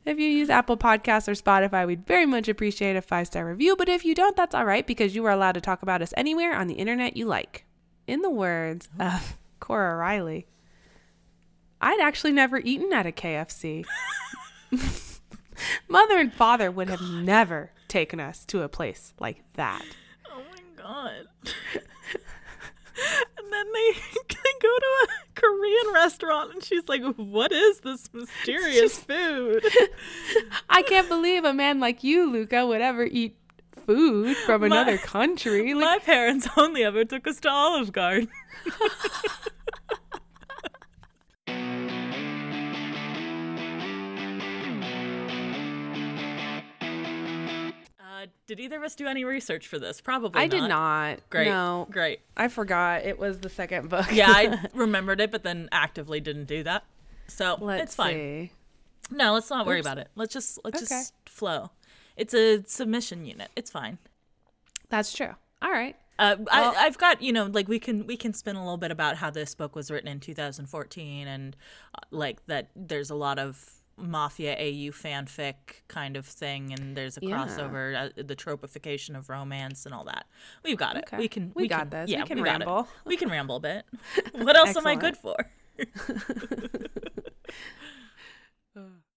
If you use Apple Podcasts or Spotify, we'd very much appreciate a five star review. But if you don't, that's all right because you are allowed to talk about us anywhere on the internet you like. In the words oh. of Cora Reilly, I'd actually never eaten at a KFC. Mother and father would have never taken us to a place like that. Oh my god. and then they, they go to a Korean restaurant and she's like, What is this mysterious food? I can't believe a man like you, Luca, would ever eat food from My- another country. Like, My parents only ever took us to Olive Garden. Uh, did either of us do any research for this? Probably I did not. Great. No, Great. I forgot it was the second book. Yeah, I remembered it, but then actively didn't do that. So Let's it's fine. see. No, let's not worry Oops. about it. Let's just let's Okay. just flow. It's a submission unit. It's fine. That's true. All right. Uh, Well- I, I've got you know like we can we can spin a little bit about how this book was written in 2014 and uh, like that there's a lot of mafia AU fanfic kind of thing and there's a Yeah. crossover uh, the tropification of romance and all that. We've got it. Okay. We can We we, got can, this. We can it. ramble. We can ramble a bit. What else am I good for?